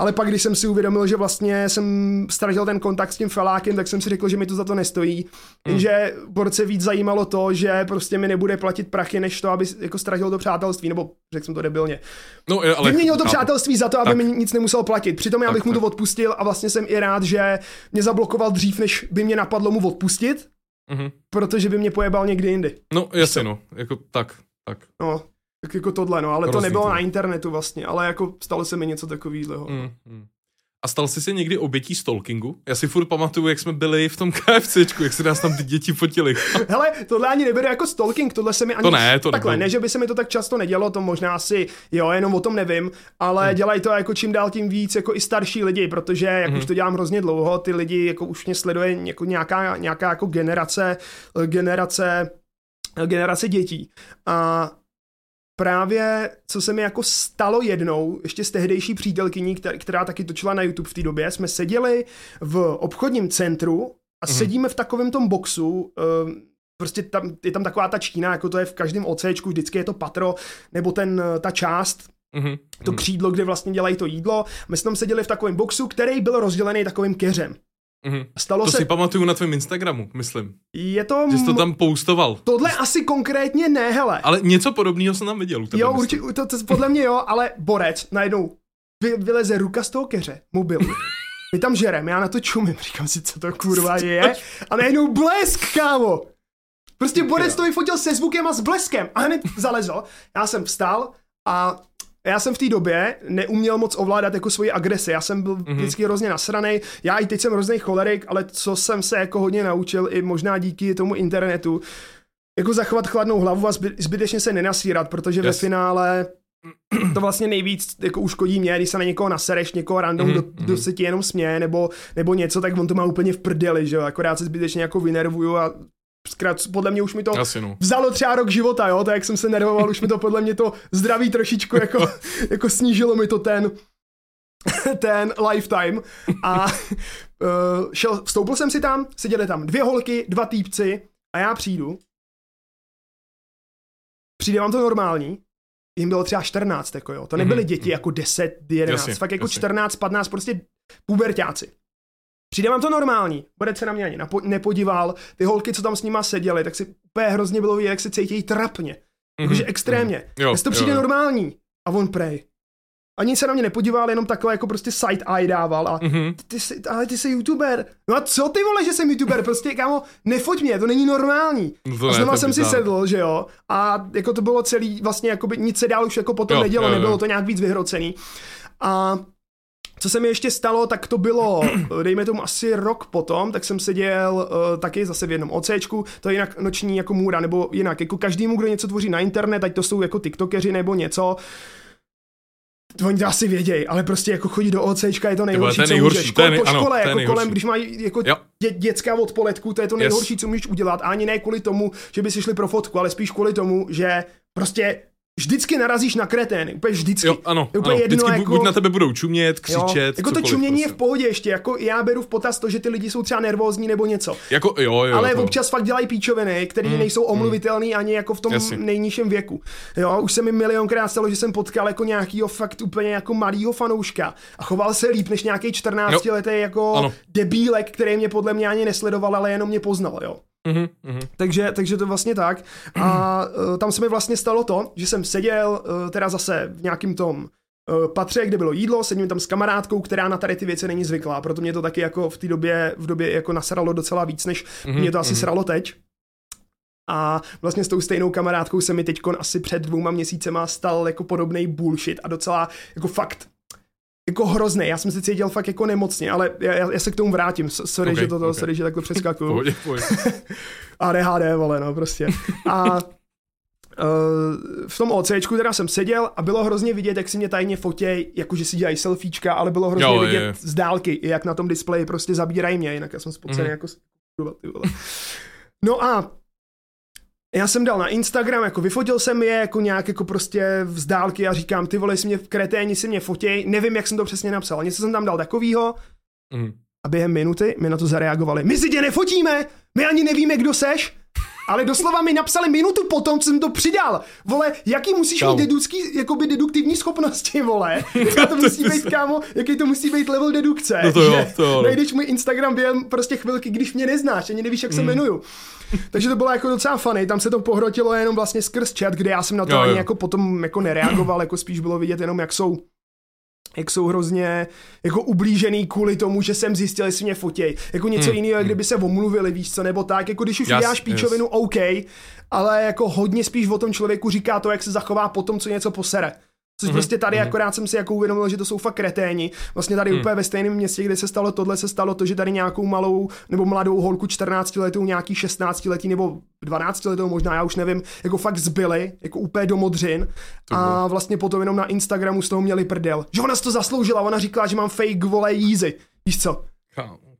B: Ale pak, když jsem si uvědomil, že vlastně jsem ztratil ten kontakt s tím felákem, tak jsem si řekl, že mi to za to nestojí. Mm. Jenže borce víc zajímalo to, že prostě mi nebude platit prachy, než to, aby jako ztratil to přátelství, nebo řekl jsem to debilně.
A: No,
B: ale... Vyměnil to přátelství za to, aby tak. mi nic nemusel platit. Přitom já bych tak, mu to odpustil a vlastně jsem i rád, že mě zablokoval dřív, než by mě napadlo mu odpustit, mm-hmm. protože by mě pojebal někdy jindy.
A: No, jasně, no, jako tak, tak.
B: No, tak jako tohle, no, ale Hrozný to nebylo na internetu vlastně, ale jako stalo se mi něco takového. Mm, mm.
A: A stal jsi se někdy obětí stalkingu? Já si furt pamatuju, jak jsme byli v tom KFCčku, jak se nás tam ty děti fotili.
B: Hele, tohle ani neberu jako stalking, tohle se mi ani...
A: To ne, to
B: Takhle, nebyl. ne, že by se mi to tak často nedělo, to možná si, jo, jenom o tom nevím, ale hmm. dělají to jako čím dál tím víc, jako i starší lidi, protože jak hmm. už to dělám hrozně dlouho, ty lidi jako už mě sleduje jako nějaká, nějaká jako generace, generace generace dětí. A právě, co se mi jako stalo jednou, ještě s tehdejší přítelkyní, která, která taky točila na YouTube v té době, jsme seděli v obchodním centru a mm-hmm. sedíme v takovém tom boxu, uh, prostě tam, je tam taková ta čtína, jako to je v každém OCčku, vždycky je to patro, nebo ten, ta část, mm-hmm. to křídlo, kde vlastně dělají to jídlo. My jsme tam seděli v takovém boxu, který byl rozdělený takovým keřem.
A: Mm-hmm. Stalo to se... si pamatuju na tvém Instagramu, myslím.
B: Je to...
A: Že jsi to tam postoval.
B: Tohle asi konkrétně ne, hele.
A: Ale něco podobného jsem tam viděl.
B: Jo, určitě, to, to, podle mě jo, ale borec najednou vy, vyleze ruka z toho keře, mobil. My tam žerem, já na to čumím, říkám si, co to kurva je. A najednou blesk, kámo. Prostě borec to vyfotil se zvukem a s bleskem. A hned zalezl. Já jsem vstal a já jsem v té době neuměl moc ovládat jako svoji agresi. Já jsem byl mm-hmm. vždycky hrozně nasranej. Já i teď jsem hrozný cholerik, ale co jsem se jako hodně naučil, i možná díky tomu internetu, jako zachovat chladnou hlavu a zbytečně se nenasírat, protože yes. ve finále to vlastně nejvíc jako uškodí mě, když se na někoho nasereš, někoho random, mm-hmm. kdo, kdo se ti jenom směje, nebo, nebo něco, tak on to má úplně v prdeli, že jo, akorát se zbytečně jako vynervuju a zkrát, podle mě už mi to
A: Asi no.
B: vzalo třeba rok života, jo, tak jak jsem se nervoval, už mi to podle mě to zdraví trošičku jako, jako snížilo mi to ten, ten lifetime a uh, šel, vstoupil jsem si tam, seděli tam dvě holky, dva týpci a já přijdu. Přijde vám to normální? Jim bylo třeba 14, jako jo. To nebyly mm-hmm. děti jako 10, 11, jasně, fakt jako jasně. 14, 15, prostě pubertáci. Přijde vám to normální, bude se na mě ani nepodíval, ty holky, co tam s nima seděly, tak si úplně hrozně bylo vidět, jak se cítí trapně. Mm-hmm. Jakože extrémně. Mm-hmm. Jo, Jestli to přijde jo, normální. A on prej. Ani se na mě nepodíval, jenom takhle jako prostě side eye dával a mm-hmm. ty, ty jsi, ale ty jsi youtuber. No a co ty vole, že jsem youtuber? Prostě kámo, nefoť mě, to není normální. No to a znova jsem si sedl, že jo. A jako to bylo celý, vlastně jako by nic se dál už jako potom jo, nedělo, jo, jo. nebylo to nějak víc vyhrocený. A co se mi ještě stalo, tak to bylo, dejme tomu asi rok potom, tak jsem seděl uh, taky zase v jednom OCčku, to je jinak noční jako můra, nebo jinak, jako každému, kdo něco tvoří na internet, ať to jsou jako tiktokeři nebo něco, Oni to asi vědějí, ale prostě jako chodit do OCčka je to nejhorší, to je nejhorší co můžeš.
A: Nej,
B: po škole,
A: ano,
B: jako kolem, když mají jako dě, dětská odpoledku, to je to nejhorší, yes. co můžeš udělat. A ani ne kvůli tomu, že by si šli pro fotku, ale spíš kvůli tomu, že prostě vždycky narazíš na kretény, úplně vždycky.
A: Jo, ano, je úplně ano. Jedno, vždycky jako, buď na tebe budou čumět, křičet,
B: jo, Jako to čumění prostě. je v pohodě ještě, jako já beru v potaz to, že ty lidi jsou třeba nervózní nebo něco.
A: Jako, jo, jo,
B: Ale
A: to...
B: občas fakt dělají píčoviny, které mm, nejsou mm. omluvitelné mm. ani jako v tom Jasně. nejnižším věku. Jo, už se mi milionkrát stalo, že jsem potkal jako nějakýho fakt úplně jako malýho fanouška a choval se líp než nějaký 14 letý jako ano. debílek, který mě podle mě ani nesledoval, ale jenom mě poznal, jo.
A: Mm-hmm, mm-hmm.
B: Takže, takže to vlastně tak. A uh, tam se mi vlastně stalo to, že jsem seděl uh, teda zase v nějakým tom uh, patře, kde bylo jídlo, sedím tam s kamarádkou, která na tady ty věci není zvyklá, proto mě to taky jako v té době, v době jako nasralo docela víc, než mm-hmm, mě to asi mm-hmm. sralo teď. A vlastně s tou stejnou kamarádkou se mi teď asi před dvouma měsícema stal jako podobný bullshit a docela jako fakt jako hrozný. Já jsem se cítil fakt jako nemocně, ale já, já se k tomu vrátím. Sorry, okay, že to, okay. sorry, že takhle přeskakuju.
A: Pohodě, pohodě.
B: ADHD, vole, no prostě. A uh, v tom OCčku teda jsem seděl a bylo hrozně vidět, jak si mě tajně fotěj, jakože si dělají selfiečka, ale bylo hrozně jo, vidět je. z dálky, jak na tom displeji prostě zabírají mě, jinak já jsem spocený mm. jako No a já jsem dal na Instagram, jako vyfotil jsem je, jako nějak jako prostě z dálky a říkám, ty vole, si mě v kreténi si mě fotěj, nevím, jak jsem to přesně napsal, něco jsem tam dal takovýho. Mm. a během minuty mi na to zareagovali, my si tě nefotíme, my ani nevíme, kdo seš, ale doslova mi napsali minutu potom, co jsem to přidal. Vole, jaký musíš kámo. mít dedukský, jakoby deduktivní schopnosti, vole. Jaká to musí být, kámo, jaký to musí být level dedukce.
A: No to jo, to jo.
B: Najdeš můj Instagram během prostě chvilky, když mě neznáš, ani nevíš, jak se mm. jmenuju. Takže to bylo jako docela funny, tam se to pohrotilo jenom vlastně skrz chat, kde já jsem na to jo, ani jo. jako potom jako nereagoval, jako spíš bylo vidět jenom, jak jsou jak jsou hrozně jako ublížený kvůli tomu, že jsem zjistil, jestli mě fotěj. Jako něco hmm. jiného, hmm. kdyby se omluvili, víš co, nebo tak, jako když už yes, uděláš píčovinu, yes. OK, ale jako hodně spíš o tom člověku říká to, jak se zachová po tom, co něco posere. Což mm-hmm. prostě tady mm-hmm. akorát jsem si jako uvědomil, že to jsou fakt kreténi. Vlastně tady mm. úplně ve stejném městě, kde se stalo tohle, se stalo to, že tady nějakou malou nebo mladou holku 14 letou, nějaký 16 letý nebo 12 letou možná, já už nevím, jako fakt zbyli, jako úplně do modřin. A vlastně potom jenom na Instagramu z toho měli prdel. Že ona si to zasloužila, ona říkala, že mám fake vole jízy. Víš co?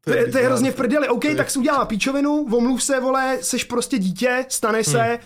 B: To je, to je hrozně v prdeli. OK, tak si udělala píčovinu, omluv se, vole, seš prostě dítě, stane se, hmm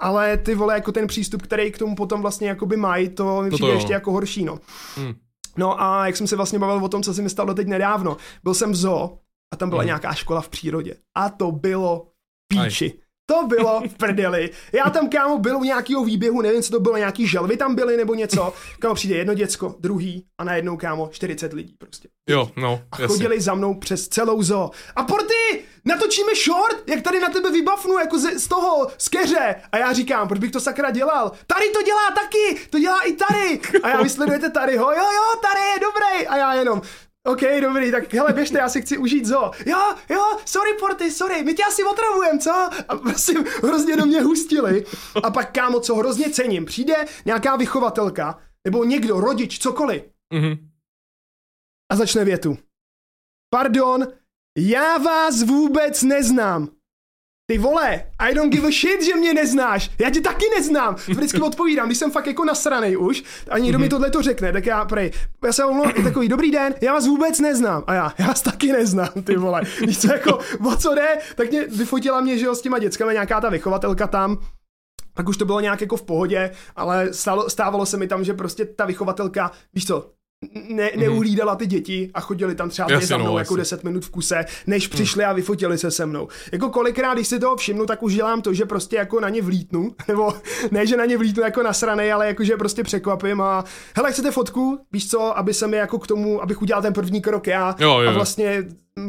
B: ale ty vole, jako ten přístup, který k tomu potom vlastně jakoby mají, to mi přijde ještě jako horší, no. Hmm. No a jak jsem se vlastně bavil o tom, co se mi stalo teď nedávno, byl jsem v zoo a tam byla hmm. nějaká škola v přírodě a to bylo píči. Aj. To bylo v prdeli. Já tam, kámo, byl u nějakého výběhu, nevím, co to bylo, nějaký želvy tam byly nebo něco. Kámo, přijde jedno děcko, druhý a najednou, kámo, 40 lidí prostě.
A: Jo, no,
B: A chodili jasně. za mnou přes celou zoo. A porty, natočíme short, jak tady na tebe vybavnu, jako z, z toho, z keře. A já říkám, proč bych to sakra dělal? Tady to dělá taky, to dělá i tady. A já vysledujete tady ho, jo, jo, tady je dobrý. A já jenom, OK, dobrý, tak hele, běžte, já si chci užít zo. Jo, jo, sorry Porty, sorry, my tě asi otravujem, co? A prostě hrozně do mě hustili. A pak, kámo, co hrozně cením, přijde nějaká vychovatelka, nebo někdo, rodič, cokoliv. Mm-hmm. A začne větu. Pardon, já vás vůbec neznám. ty vole, I don't give a shit, že mě neznáš, já tě taky neznám. Vždycky odpovídám, když jsem fakt jako nasranej už a někdo mi mhm. tohle to řekne, tak já prej, já se omlouvám, takový dobrý den, já vás vůbec neznám. A já, já vás taky neznám, ty vole. Víš co, jako, o co jde, tak mě vyfotila mě, že jo, s těma dětskami nějaká ta vychovatelka tam, tak už to bylo nějak jako v pohodě, ale stalo, stávalo se mi tam, že prostě ta vychovatelka, víš co, ne, mhm. neuhlídala ty děti a chodili tam třeba jasně, za mnou no, jako 10 minut v kuse, než mhm. přišli a vyfotili se se mnou. Jako kolikrát, když si toho všimnu, tak už dělám to, že prostě jako na ně vlítnu, nebo ne, že na ně vlítnu jako nasranej, ale jako, že prostě překvapím a hele, chcete fotku? Víš co, aby se mi jako k tomu, abych udělal ten první krok já jo, jo. a vlastně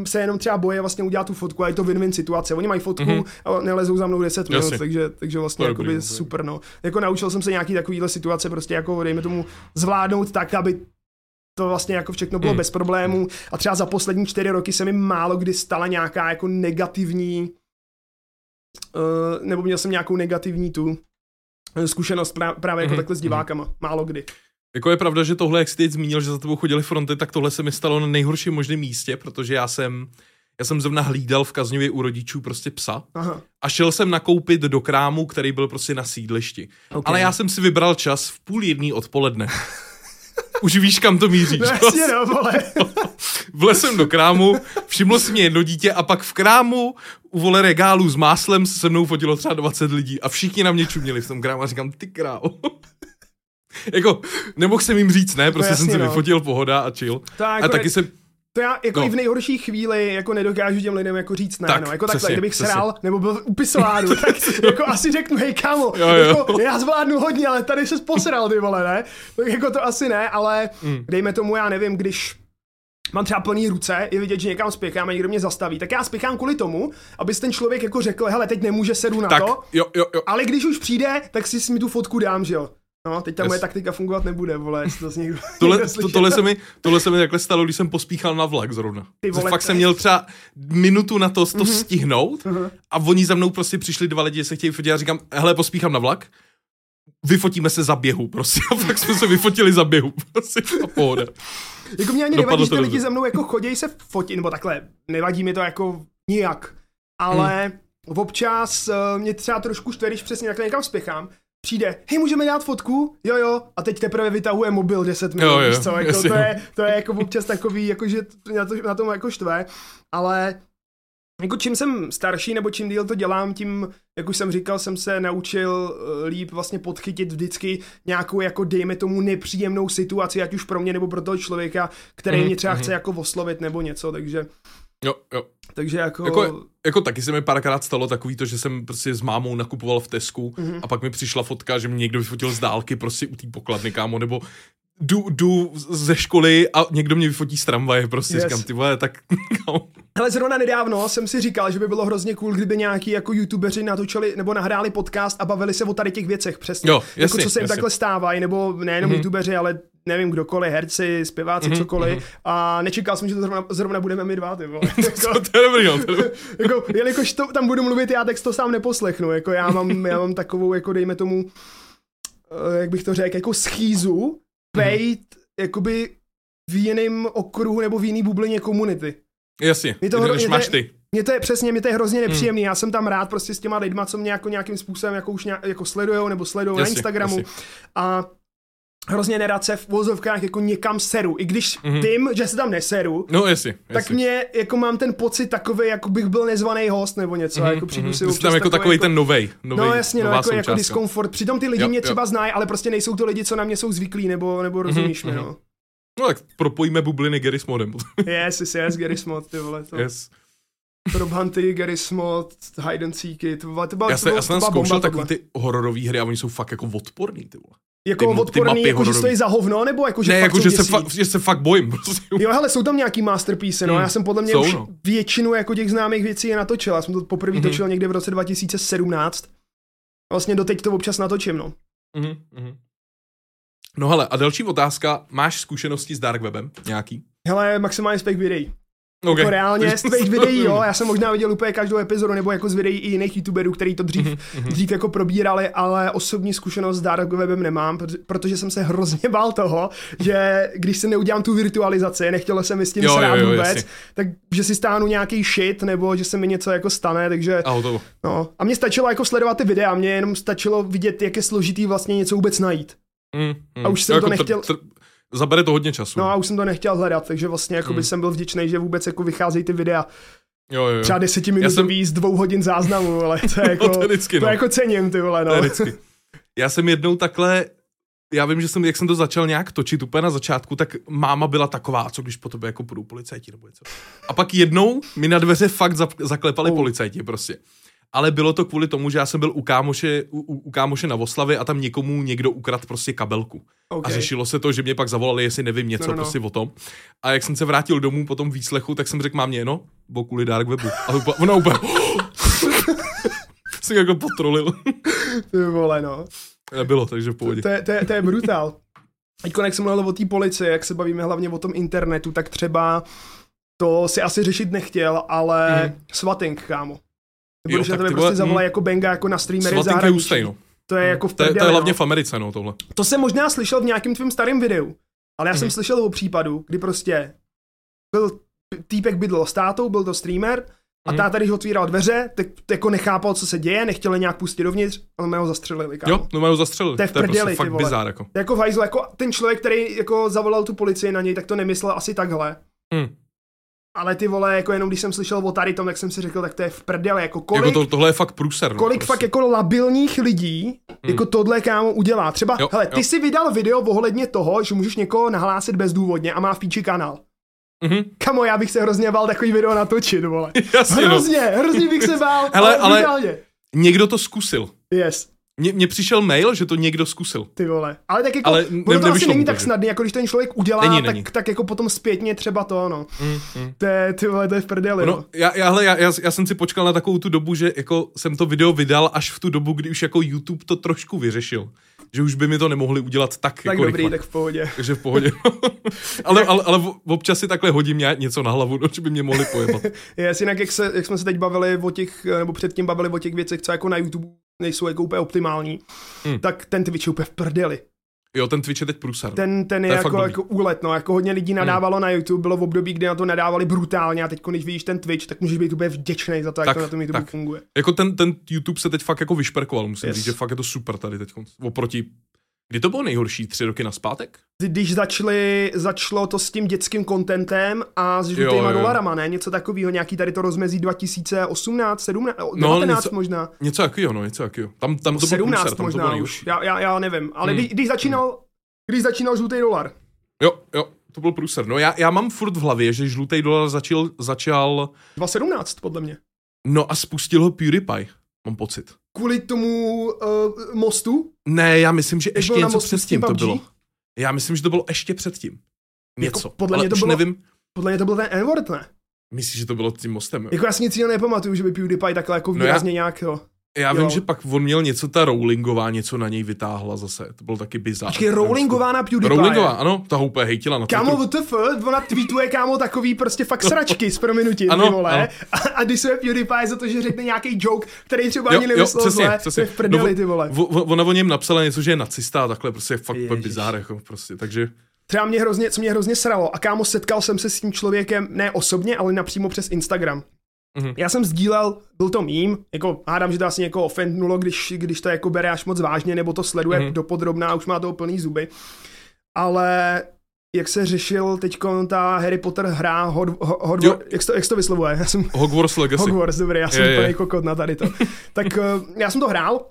B: se jenom třeba boje vlastně udělat tu fotku a je to win-win situace. Oni mají fotku mm-hmm. a nelezou za mnou 10 minut, takže, takže vlastně jako by super, no. Jako naučil jsem se nějaký takovýhle situace prostě jako dejme tomu zvládnout tak, aby to vlastně jako všechno bylo mm. bez problémů a třeba za poslední čtyři roky se mi málo kdy stala nějaká jako negativní uh, nebo měl jsem nějakou negativní tu eh, zkušenost právě jako mm-hmm. takhle s divákama. Málo kdy.
A: Jako je pravda, že tohle, jak jsi teď zmínil, že za tebou chodili fronty, tak tohle se mi stalo na nejhorším možném místě, protože já jsem já jsem zrovna hlídal v Kazňově u rodičů prostě psa Aha. a šel jsem nakoupit do krámu, který byl prostě na sídlišti. Okay. Ale já jsem si vybral čas v půl jedný odpoledne. Už víš, kam to míříš. No,
B: jasně, no, vole.
A: Vlesem do krámu, všimlo si mě jedno dítě a pak v krámu u vole regálu s máslem se mnou fotilo třeba 20 lidí a všichni na mě čuměli v tom krámu a říkám, ty krávo. jako, nemohl jsem jim říct, ne, prostě no, jasně, jsem si no. vyfotil pohoda a chill. Tak, a taky jsem
B: to já jako no. i v nejhorší chvíli jako nedokážu těm lidem jako říct ne, tak, no, jako takhle, kdybych přesně. srál nebo byl u pisoáru, tak jako asi řeknu, hej kámo, jo, jo. Jako, já zvládnu hodně, ale tady se posral, ty vole, ne? Tak jako to asi ne, ale mm. dejme tomu, já nevím, když mám třeba plný ruce, je vidět, že někam spěchám a někdo mě zastaví, tak já spěchám kvůli tomu, aby ten člověk jako řekl, hele, teď nemůže sedu na tak, to,
A: jo, jo, jo.
B: ale když už přijde, tak si mi tu fotku dám, že jo. No, teď ta moje taktika fungovat nebude, vole, jestli to někdo,
A: tohle, někdo to, tohle, se mi, tohle se mi takhle stalo, když jsem pospíchal na vlak zrovna. Ty vole, fakt jsem měl třeba minutu na to, to mm-hmm. stihnout mm-hmm. a oni za mnou prostě přišli dva lidi, se chtějí fotit a říkám, hele, pospíchám na vlak, vyfotíme se za běhu, prostě. A fakt jsme se vyfotili za běhu, prostě, a pohoda.
B: jako mě ani nevadí, že lidi za mnou jako chodí se fotit, nebo takhle, nevadí mi to jako nijak, ale hmm. občas uh, mě třeba trošku štve, když přesně takhle někam spěchám, přijde, hej, můžeme dát fotku? Jo, jo, a teď teprve vytahuje mobil 10 minut, jo, jo, víš co, jako, to, je, to je jako občas takový, jako, že na, to, na tom jako štve, ale jako čím jsem starší, nebo čím díl to dělám, tím, jak už jsem říkal, jsem se naučil eh, líp vlastně podchytit vždycky nějakou, jako dejme tomu, nepříjemnou situaci, ať už pro mě nebo pro toho člověka, který mm, mě třeba mm. chce jako oslovit nebo něco, takže
A: Jo, jo.
B: Takže jako...
A: jako... Jako taky se mi párkrát stalo takový to, že jsem prostě s mámou nakupoval v Tesku mm-hmm. a pak mi přišla fotka, že mě někdo vyfotil z dálky prostě u té pokladny, kámo, nebo jdu, jdu ze školy a někdo mě vyfotí z tramvaje, prostě yes. říkám, ty vole, tak...
B: Hele, zrovna nedávno jsem si říkal, že by bylo hrozně cool, kdyby nějaký jako youtubeři natočili nebo nahráli podcast a bavili se o tady těch věcech, přesně. Jo, jasně, jako co se jim jasně. takhle stávají, nebo nejenom mm-hmm. youtubeři, ale nevím kdokoliv, herci, zpěváci, mm-hmm, cokoliv. Mm-hmm. A nečekal jsem, že to zrovna, zrovna budeme my dva, ty vole.
A: jako, to je dobrý, no, to je
B: jako, jelikož to, tam budu mluvit já, tak to sám neposlechnu. Jako já mám, já mám takovou, jako dejme tomu, eh, jak bych to řekl, jako schýzu, pejt, mm-hmm. jakoby v jiném okruhu nebo v jiný bublině komunity.
A: Jasně, mě to, než máš ty.
B: Mně to je přesně, mě to je hrozně hmm. nepříjemný. Hmm. Já jsem tam rád prostě s těma lidma, co mě jako nějakým způsobem jako už nějak, jako sledujou nebo sledují na Instagramu. Jasně. A hrozně nerad se v vozovkách jako někam seru. I když mm-hmm. vím, že se tam neseru,
A: no, jestli,
B: tak jestli. mě jako mám ten pocit takový, jako bych byl nezvaný host nebo něco. Mm-hmm. jako přijdu mm-hmm.
A: si tam jako takový jako, ten novej, novej.
B: No jasně, no, jako, jako diskomfort. Přitom ty lidi jo, mě třeba znají, ale prostě nejsou to lidi, co na mě jsou zvyklí, nebo, nebo mhm, rozumíš mm-hmm. mi, no.
A: No tak propojíme bubliny Gary Smodem.
B: yes, yes, yes, Gary Smod, ty vole. To.
A: Yes.
B: Rob Hunty, Gary Smod, Hide and Seeky, to,
A: to, to, to, já jsem, já jsem zkoušel takový ty hororové hry a oni jsou fakt jako odporný, ty vole.
B: Jako ty, odporný, ty jako že stojí za hovno, nebo jako že
A: Ne,
B: jako
A: že se, fa- že se fakt bojím. Prostě.
B: Jo, hele, jsou tam nějaký masterpiece, no, hmm. já jsem podle mě jsou, už no. většinu jako těch známých věcí je natočil, já jsem to poprvé mm-hmm. točil někde v roce 2017. Vlastně doteď to občas natočím, no. Mm-hmm.
A: No hele, a další otázka, máš zkušenosti s dark webem nějaký?
B: Hele, maximálně spek videí. Okay. Jako reálně z tvých videí, jo, já jsem možná viděl úplně každou epizodu, nebo jako z videí i jiných youtuberů, který to dřív, mm-hmm. dřív jako probírali, ale osobní zkušenost s dark webem nemám, protože jsem se hrozně bál toho, že když se neudělám tu virtualizaci, nechtěl jsem mi s tím jo, srát jo, jo, vůbec, jasně. tak že si stáhnu nějaký shit, nebo že se mi něco jako stane, takže...
A: A hotovo.
B: No, a mě stačilo jako sledovat ty videa, mě jenom stačilo vidět, jak je složitý vlastně něco vůbec najít. Mm, mm. A už jsem jako to nechtěl... Tr- tr-
A: zabere to hodně času.
B: No a už jsem to nechtěl hledat, takže vlastně jako hmm. jsem byl vděčný, že vůbec jako vycházejí ty videa.
A: Jo, jo.
B: Třeba desetiminutý jsem... z dvou hodin záznamu, ale to je jako, no, to, je vždycky, no. to jako cením, ty vole, no.
A: To je Já jsem jednou takhle, já vím, že jsem, jak jsem to začal nějak točit úplně na začátku, tak máma byla taková, co když po tobě jako půjdou policajti nebo něco. A pak jednou mi na dveře fakt zaklepali oh. policajti prostě ale bylo to kvůli tomu, že já jsem byl u kámoše, u, u kámoše na Voslavě a tam někomu někdo ukradl prostě kabelku. Okay. A řešilo se to, že mě pak zavolali, jestli nevím něco no, no. no. prostě o tom. A jak jsem se vrátil domů po tom výslechu, tak jsem řekl mámě, no, bo kvůli dark webu. A ona úplně, jsem jako potrolil.
B: Ty vole, no.
A: Nebylo, takže v pohodě.
B: To, to, to, je, to je brutál. Teď, jak jsem mluvil o té policii, jak se bavíme hlavně o tom internetu, tak třeba to si asi řešit nechtěl, ale mm. swatting, kámo. Nebo jo, že tebe prostě zavolají hm. jako benga jako na streamery v zahraničí. No. To je jako v
A: to, je, to je hlavně no. v Americe, no, tohle.
B: To jsem možná slyšel v nějakém tvém starém videu, ale já mm. jsem mhm. slyšel o případu, kdy prostě byl týpek bydl s tátou, byl to streamer, a mm. táta, když otvíral dveře, tak jako nechápal, co se děje, nechtěl nějak pustit dovnitř, ale mě ho zastřelili. Kámo.
A: Jo, no mě ho zastřelili.
B: To je v prdeli, to je
A: prostě fakt bizár, jako.
B: jako v jako ten člověk, který jako zavolal tu policii na něj, tak to nemyslel asi takhle. Mm. Ale ty vole, jako jenom když jsem slyšel o tady tom, tak jsem si řekl, tak to je v prdele, jako kolik...
A: Jako to, tohle je fakt průser.
B: No, kolik prostě. fakt jako labilních lidí, hmm. jako tohle kámo udělá. Třeba, jo, hele, ty jo. si vydal video ohledně toho, že můžeš někoho nahlásit bezdůvodně a má v píči kanál. Mm-hmm. Kamo, já bych se hrozně bál takový video natočit, vole. Jasně, no. hrozně, no. hrozně bych se bál, hele, ale, ale
A: někdo to zkusil.
B: Yes.
A: Mně přišel mail, že to někdo zkusil.
B: Ty vole. Ale tak jako, Ale ne, to asi není tak snadný, jako když ten člověk udělá, není, tak, není. tak jako potom zpětně třeba to, no. Mm, mm. To je, ty vole, to je v prdeli, no. no.
A: Já, já, hele, já, já, já, jsem si počkal na takovou tu dobu, že jako jsem to video vydal až v tu dobu, kdy už jako YouTube to trošku vyřešil. Že už by mi to nemohli udělat tak,
B: tak
A: jako
B: dobrý, tak v pohodě.
A: Takže v pohodě. ale, ale, ale občas si takhle hodím něco na hlavu, no, že by mě mohli pojebat.
B: je, jinak jak, se, jak jsme se teď bavili o těch, nebo předtím bavili o těch věcech, co jako na YouTube nejsou jako úplně optimální, hmm. tak ten Twitch je úplně v prdeli.
A: Jo, ten Twitch je teď průsar.
B: Ten, ten je, je jako, jako úlet, no, jako hodně lidí nadávalo hmm. na YouTube, bylo v období, kdy na to nadávali brutálně a teď, když vidíš ten Twitch, tak můžeš být úplně vděčný za to, jak tak, to na tom YouTube tak. funguje.
A: Jako ten, ten YouTube se teď fakt jako vyšperkoval, musím yes. říct, že fakt je to super tady teď, oproti Kdy to bylo nejhorší? Tři roky naspátek?
B: Když začali, začalo to s tím dětským kontentem a s žlutýma dolarama, ne? Něco takového, nějaký tady to rozmezí 2018, 17, no, 19 něco, možná.
A: Něco takového, no, něco takového. Tam, tam to
B: 17
A: průser, tam
B: možná to bylo už, já, já, já nevím, ale hmm. když, začínal, hmm. když začínal žlutý dolar.
A: Jo, jo, to byl průser. No já, já mám furt v hlavě, že žlutý dolar začal, začal...
B: 2017, podle mě.
A: No a spustil ho PewDiePie, mám pocit.
B: Kvůli tomu uh, mostu?
A: Ne, já myslím, že ještě něco předtím to bylo. Já myslím, že to bylo ještě předtím. Něco. Jako,
B: podle mě to bylo, nevím. Podle mě to byl ten n ne?
A: Myslíš, že to bylo tím mostem? Jo?
B: Jako já si nic jiného nepamatuju, že by PewDiePie takhle jako výrazně no já, nějak, jo.
A: Já jo. vím, že pak on měl něco, ta Rowlingová něco na něj vytáhla zase. To byl taky bizár.
B: Počkej, Rowlingová na PewDiePie.
A: Rowlingová, ano, ta úplně hejtila na
B: Kámo, WTF, ona tweetuje, kámo, takový prostě fakt sračky s prominutím, ano, ty vole. Ano. A, a když se PewDiePie za to, že řekne nějaký joke, který třeba jo, ani nemyslel jo, přesně, zle, přesně. v prdeli, no, ty vole.
A: Ona o něm napsala něco, že je nacista a takhle, prostě fakt bizár, jako prostě, takže...
B: Třeba mě hrozně, co mě hrozně sralo, a kámo, setkal jsem se s tím člověkem ne osobně, ale napřímo přes Instagram. Mm-hmm. Já jsem sdílel, byl to mím, jako hádám, že to asi někoho ofendnulo, když, když to jako bere až moc vážně, nebo to sleduje mm-hmm. dopodrobná, už má toho plný zuby. Ale jak se řešil teď ta Harry Potter hra Hod, Hod, Hod, jak, to, jak to vyslovuje? Já jsem,
A: Hogwarts Legacy.
B: Hogwarts, dobrý, já jsem úplný kokot na tady to. tak eh, já jsem to hrál,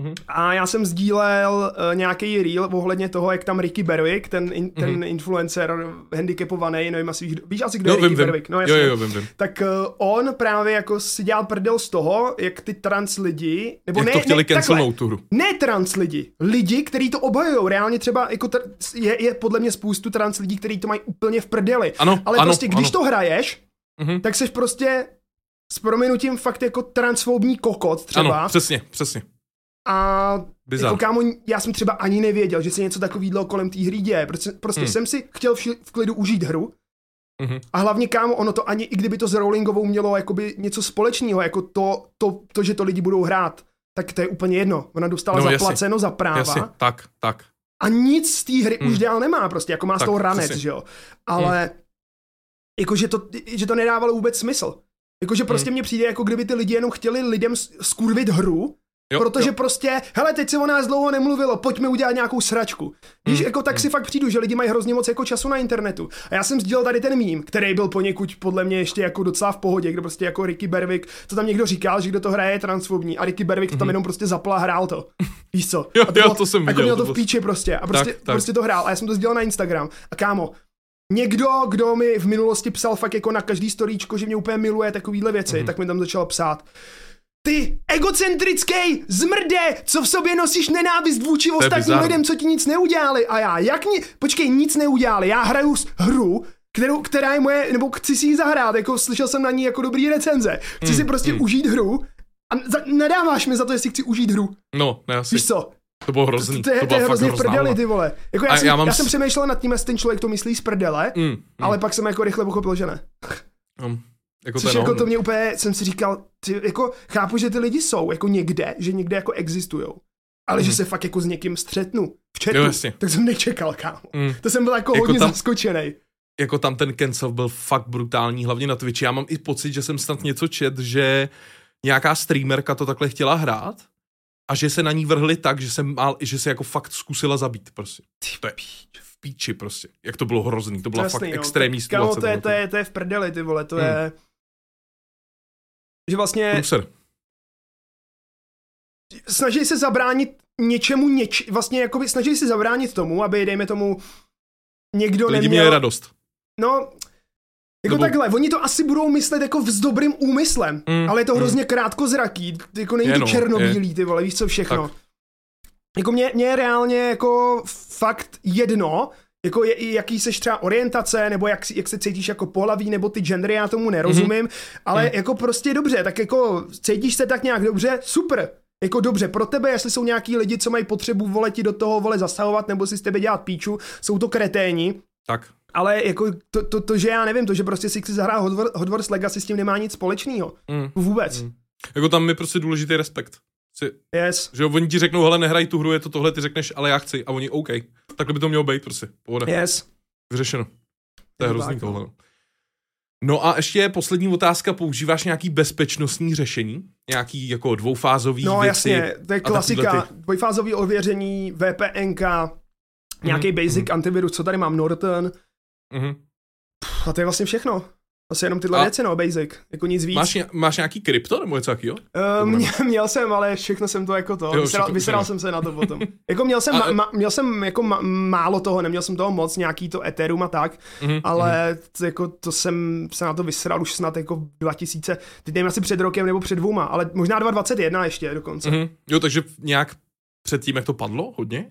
B: Mm-hmm. A já jsem sdílel uh, nějaký reel ohledně toho, jak tam Ricky Berwick, ten, in, ten mm-hmm. influencer handicapovaný, nevím asi, víš, víš asi, kdo jo, je Ricky vím, Berwick? No,
A: jasně. Jo, jo, vím, vím.
B: Tak uh, on právě jako si dělal prdel z toho, jak ty trans lidi, nebo
A: jak
B: ne,
A: to chtěli ne, takhle, tu hru.
B: Ne trans lidi, lidi, kteří to obhajují, reálně třeba jako tr- je, je podle mě spoustu trans lidí, kteří to mají úplně v prdeli.
A: Ano,
B: Ale
A: ano,
B: prostě, když
A: ano.
B: to hraješ, mm-hmm. tak jsi prostě s prominutím fakt jako transfobní kokot třeba.
A: Ano, přesně, přesně.
B: A Bizar. jako kámo, já jsem třeba ani nevěděl, že se něco takového kolem té hry děje. Prostě, prostě hmm. jsem si chtěl v, v klidu užít hru Mm-hmm. A hlavně kámo, ono to ani, i kdyby to s Rowlingovou mělo jakoby něco společného, jako to, to, to, že to lidi budou hrát, tak to je úplně jedno. Ona dostala no, zaplaceno
A: jasně,
B: za práva.
A: Jasně, tak, tak.
B: A nic z té hry mm. už dál nemá prostě, jako má tak, z toho ranec, jasně. že jo. Ale mm. jako, že to, že to nedávalo vůbec smysl. Jakože prostě mm. mně přijde, jako kdyby ty lidi jenom chtěli lidem skurvit hru, Jo, protože jo. prostě, hele, teď se o nás dlouho nemluvilo, pojďme udělat nějakou sračku. Víš, mm, jako tak mm. si fakt přijdu, že lidi mají hrozně moc jako času na internetu. A já jsem sdílel tady ten mím, který byl poněkud podle mě ještě jako docela v pohodě, kde prostě jako Ricky Berwick, to tam někdo říkal, že kdo to hraje je transfobní a Ricky Berwick to tam mm. jenom prostě zapla a hrál to. Víš co?
A: Jo,
B: a
A: to, jo, bylo, to jsem
B: jako
A: viděl.
B: měl to v píči prostě a prostě, tak, tak. prostě to hrál a já jsem to sdílel na Instagram. A kámo, Někdo, kdo mi v minulosti psal fakt jako na každý storíčko, že mě úplně miluje takovýhle věci, mm tak mi tam začal psát. Ty egocentrický zmrde, co v sobě nosíš nenávist vůči ostatním lidem, co ti nic neudělali. A já, jak ni... Počkej, nic neudělali. Já hraju hru, kterou, která je moje, nebo chci si ji zahrát, jako slyšel jsem na ní jako dobrý recenze. Chci mm, si prostě mm. užít hru a za, nadáváš mi za to, jestli chci užít hru.
A: No, ne asi.
B: Víš co?
A: To bylo hrozný.
B: To, to,
A: to,
B: to je hrozně v prdeli, ty vole. Jako já, jsem,
A: já, mám...
B: já jsem přemýšlel nad tím, jestli ten člověk to myslí z prdele, mm, mm. ale pak jsem jako rychle pochopil, že ne.
A: Um.
B: Jako Což jako to mě úplně, jsem si říkal, ty, jako chápu, že ty lidi jsou jako někde, že někde jako existujou. Ale mm. že mhm. se fakt jako s někým střetnu v chatu, jo, tak jsem nečekal, kámo. Mm. To jsem byl jako, jako hodně tam, zaskočený.
A: Jako tam ten cancel byl fakt brutální, hlavně na Twitchi. Já mám i pocit, že jsem snad něco čet, že nějaká streamerka to takhle chtěla hrát a že se na ní vrhli tak, že se, mal, že se jako fakt zkusila zabít prostě. To je v píči prostě. Jak to bylo hrozný, to byla Jasný, fakt jo. extrémní situace.
B: Kámo, to je, to, je, to je v prdeli, ty vole, to hmm. je že vlastně...
A: Průser.
B: Snaží se zabránit něčemu, něč, vlastně jakoby snaží se zabránit tomu, aby, dejme tomu, někdo
A: Lidi
B: neměl...
A: měli radost.
B: No, jako Nebo... takhle, oni to asi budou myslet jako s dobrým úmyslem, mm, ale je to mm. hrozně mm. krátkozraký, jako není je to černobílý, je. ty vole, víš co, všechno. Tak. Jako mě, mě je reálně jako fakt jedno, jako je, jaký seš třeba orientace, nebo jak, jak se cítíš jako pohlaví, nebo ty gendery, já tomu nerozumím, mm-hmm. ale mm. jako prostě dobře, tak jako cítíš se tak nějak dobře, super, jako dobře, pro tebe, jestli jsou nějaký lidi, co mají potřebu vole ti do toho vole zasahovat, nebo si z tebe dělat píču, jsou to kreténi.
A: Tak.
B: Ale jako to, to, to, že já nevím, to, že prostě si chci zahrát Hogwarts Legacy s tím nemá nic společného. Mm. Vůbec. Mm.
A: Jako tam je prostě důležitý respekt. Si,
B: yes.
A: Že oni ti řeknou, hele, nehraj tu hru, je to tohle, ty řekneš, ale já chci. A oni, OK. Takhle by to mělo být prostě. Pohoda.
B: Yes.
A: Vyřešeno. To je hrozný tohle. No. no a ještě poslední otázka, používáš nějaký bezpečnostní řešení? Nějaký jako dvoufázový
B: no,
A: věci?
B: No jasně, to je klasika, dvojfázový ověření, VPNK, nějaký mm, basic mm. antivirus, co tady mám, Norton. Mm. A to je vlastně všechno. Asi jenom tyhle a věci, no, basic, jako nic víc.
A: Máš, máš nějaký krypto nebo něco takového?
B: Uh, mě, měl jsem, ale všechno jsem to jako to, jo, vyseral, vyseral jsem se na to potom. jako měl jsem, a, ma, měl jsem jako ma, málo toho, neměl jsem toho moc, nějaký to Ethereum a tak, uh-huh, ale. To, jako to jsem se na to vyseral už snad jako 2000, teď nevím asi před rokem nebo před dvouma, ale možná 2021 ještě dokonce. Uh-huh.
A: Jo, takže nějak předtím, jak to padlo hodně?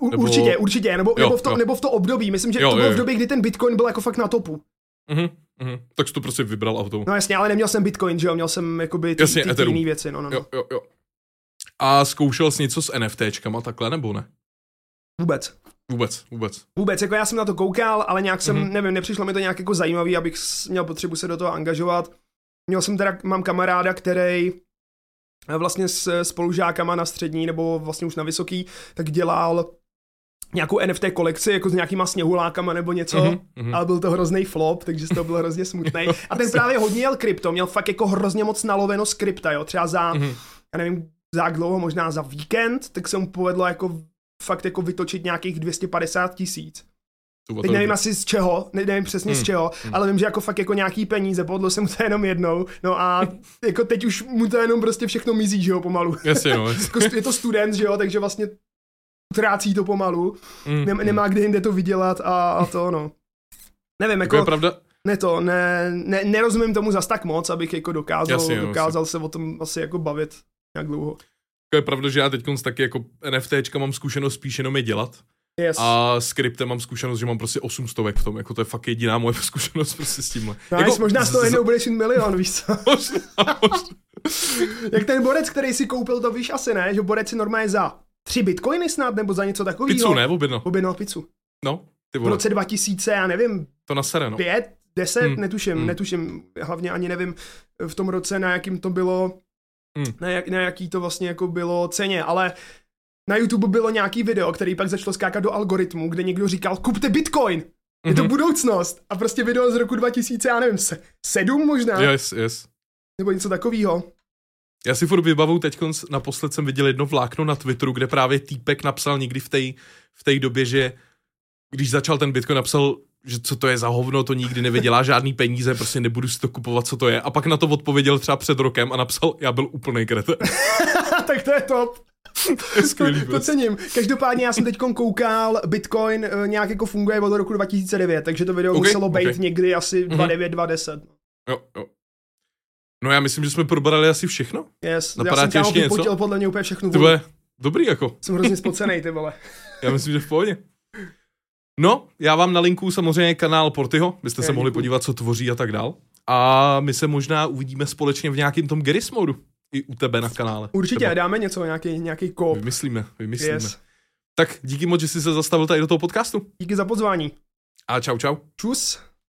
B: U, nebo... Určitě, určitě, nebo, jo, nebo, v to, nebo v to období, myslím, že jo, to bylo jo, jo. v době, kdy ten Bitcoin byl jako fakt na topu.
A: Uh-huh. Mm-hmm. Tak jsi to prostě vybral auto.
B: No jasně, ale neměl jsem Bitcoin, že jo, měl jsem jakoby ty, jasně, ty, ty jiné věci, no, no, no.
A: Jo, jo, jo. A zkoušel jsi něco s NFTčkama takhle, nebo ne?
B: Vůbec.
A: Vůbec, vůbec.
B: Vůbec, jako já jsem na to koukal, ale nějak jsem, mm-hmm. nevím, nepřišlo mi to nějak jako zajímavý, abych měl potřebu se do toho angažovat. Měl jsem teda, mám kamaráda, který vlastně s spolužákama na střední, nebo vlastně už na vysoký, tak dělal nějakou NFT kolekci, jako s nějakýma sněhulákama nebo něco, mm-hmm. ale byl to hrozný flop, takže to byl hrozně smutný. A ten právě hodně jel krypto, měl fakt jako hrozně moc naloveno z krypta, jo, třeba za, mm-hmm. já nevím, za jak dlouho, možná za víkend, tak se mu povedlo jako fakt jako vytočit nějakých 250 tisíc. Teď nevím asi z čeho, nevím přesně hmm. z čeho, hmm. ale vím, že jako fakt jako nějaký peníze, podlo se mu to jenom jednou, no a jako teď už mu to jenom prostě všechno mizí, že jo, pomalu.
A: Jasně, no.
B: Jako je to student, že jo, takže vlastně trácí to pomalu, mm, Nem, mm. nemá kde jinde to vydělat a, a to, no. Nevím, jako...
A: jako je pravda,
B: ne to, ne, ne, nerozumím tomu zas tak moc, abych jako dokázal, jasně, dokázal jasně. se o tom asi jako bavit nějak dlouho.
A: To je pravda, že já teď taky jako NFTčka mám zkušenost spíš jenom je dělat.
B: Yes.
A: A s kryptem mám zkušenost, že mám prostě 800 v tom, jako to je fakt jediná moje zkušenost prostě s tímhle.
B: No,
A: jako,
B: možná z toho jednou budeš mít milion, víš co? možná, možná. Jak ten borec, který si koupil, to víš asi ne, že borec si normálně za tři bitcoiny snad, nebo za něco takového.
A: Pizzu, ne? Objedno.
B: Objedno pizzu.
A: No,
B: ty vole. V roce 2000, já nevím.
A: To na sere, no.
B: Pět, 10, hmm. netuším, hmm. netuším, hlavně ani nevím v tom roce, na jakým to bylo, hmm. na, jak, na jaký to vlastně jako bylo ceně, ale na YouTube bylo nějaký video, který pak začalo skákat do algoritmu, kde někdo říkal, kupte Bitcoin, je to mm-hmm. budoucnost. A prostě video z roku 2000, já nevím, sedm možná?
A: Yes, yes.
B: Nebo něco takového.
A: Já si furt vybavu, teď naposled jsem viděl jedno vlákno na Twitteru, kde právě týpek napsal někdy v té v tej době, že když začal ten Bitcoin, napsal, že co to je za hovno, to nikdy nevydělá žádný peníze, prostě nebudu si to kupovat, co to je. A pak na to odpověděl třeba před rokem a napsal, já byl úplný krete.
B: tak to je top.
A: to skvělý.
B: To, to cením. Každopádně já jsem teď koukal, Bitcoin eh, nějak jako funguje od roku 2009, takže to video okay, muselo být okay. někdy asi 2009, mm-hmm. 2010.
A: Jo, jo. No já myslím, že jsme probrali asi všechno.
B: Yes, Napadá já jsem ještě něco? podle mě úplně všechno.
A: To je dobrý jako.
B: Jsem hrozně spocený, ty vole.
A: já myslím, že v pohodě. No, já vám na linku samozřejmě kanál Portyho, byste je, se mohli podívat, co tvoří a tak dál. A my se možná uvidíme společně v nějakém tom Geris modu i u tebe na kanále.
B: Určitě, třeba. dáme něco, nějaký, nějaký kop.
A: Vymyslíme, vymyslíme. Yes. Tak díky moc, že jsi se zastavil tady do toho podcastu.
B: Díky za pozvání.
A: A čau, čau.
B: Čus.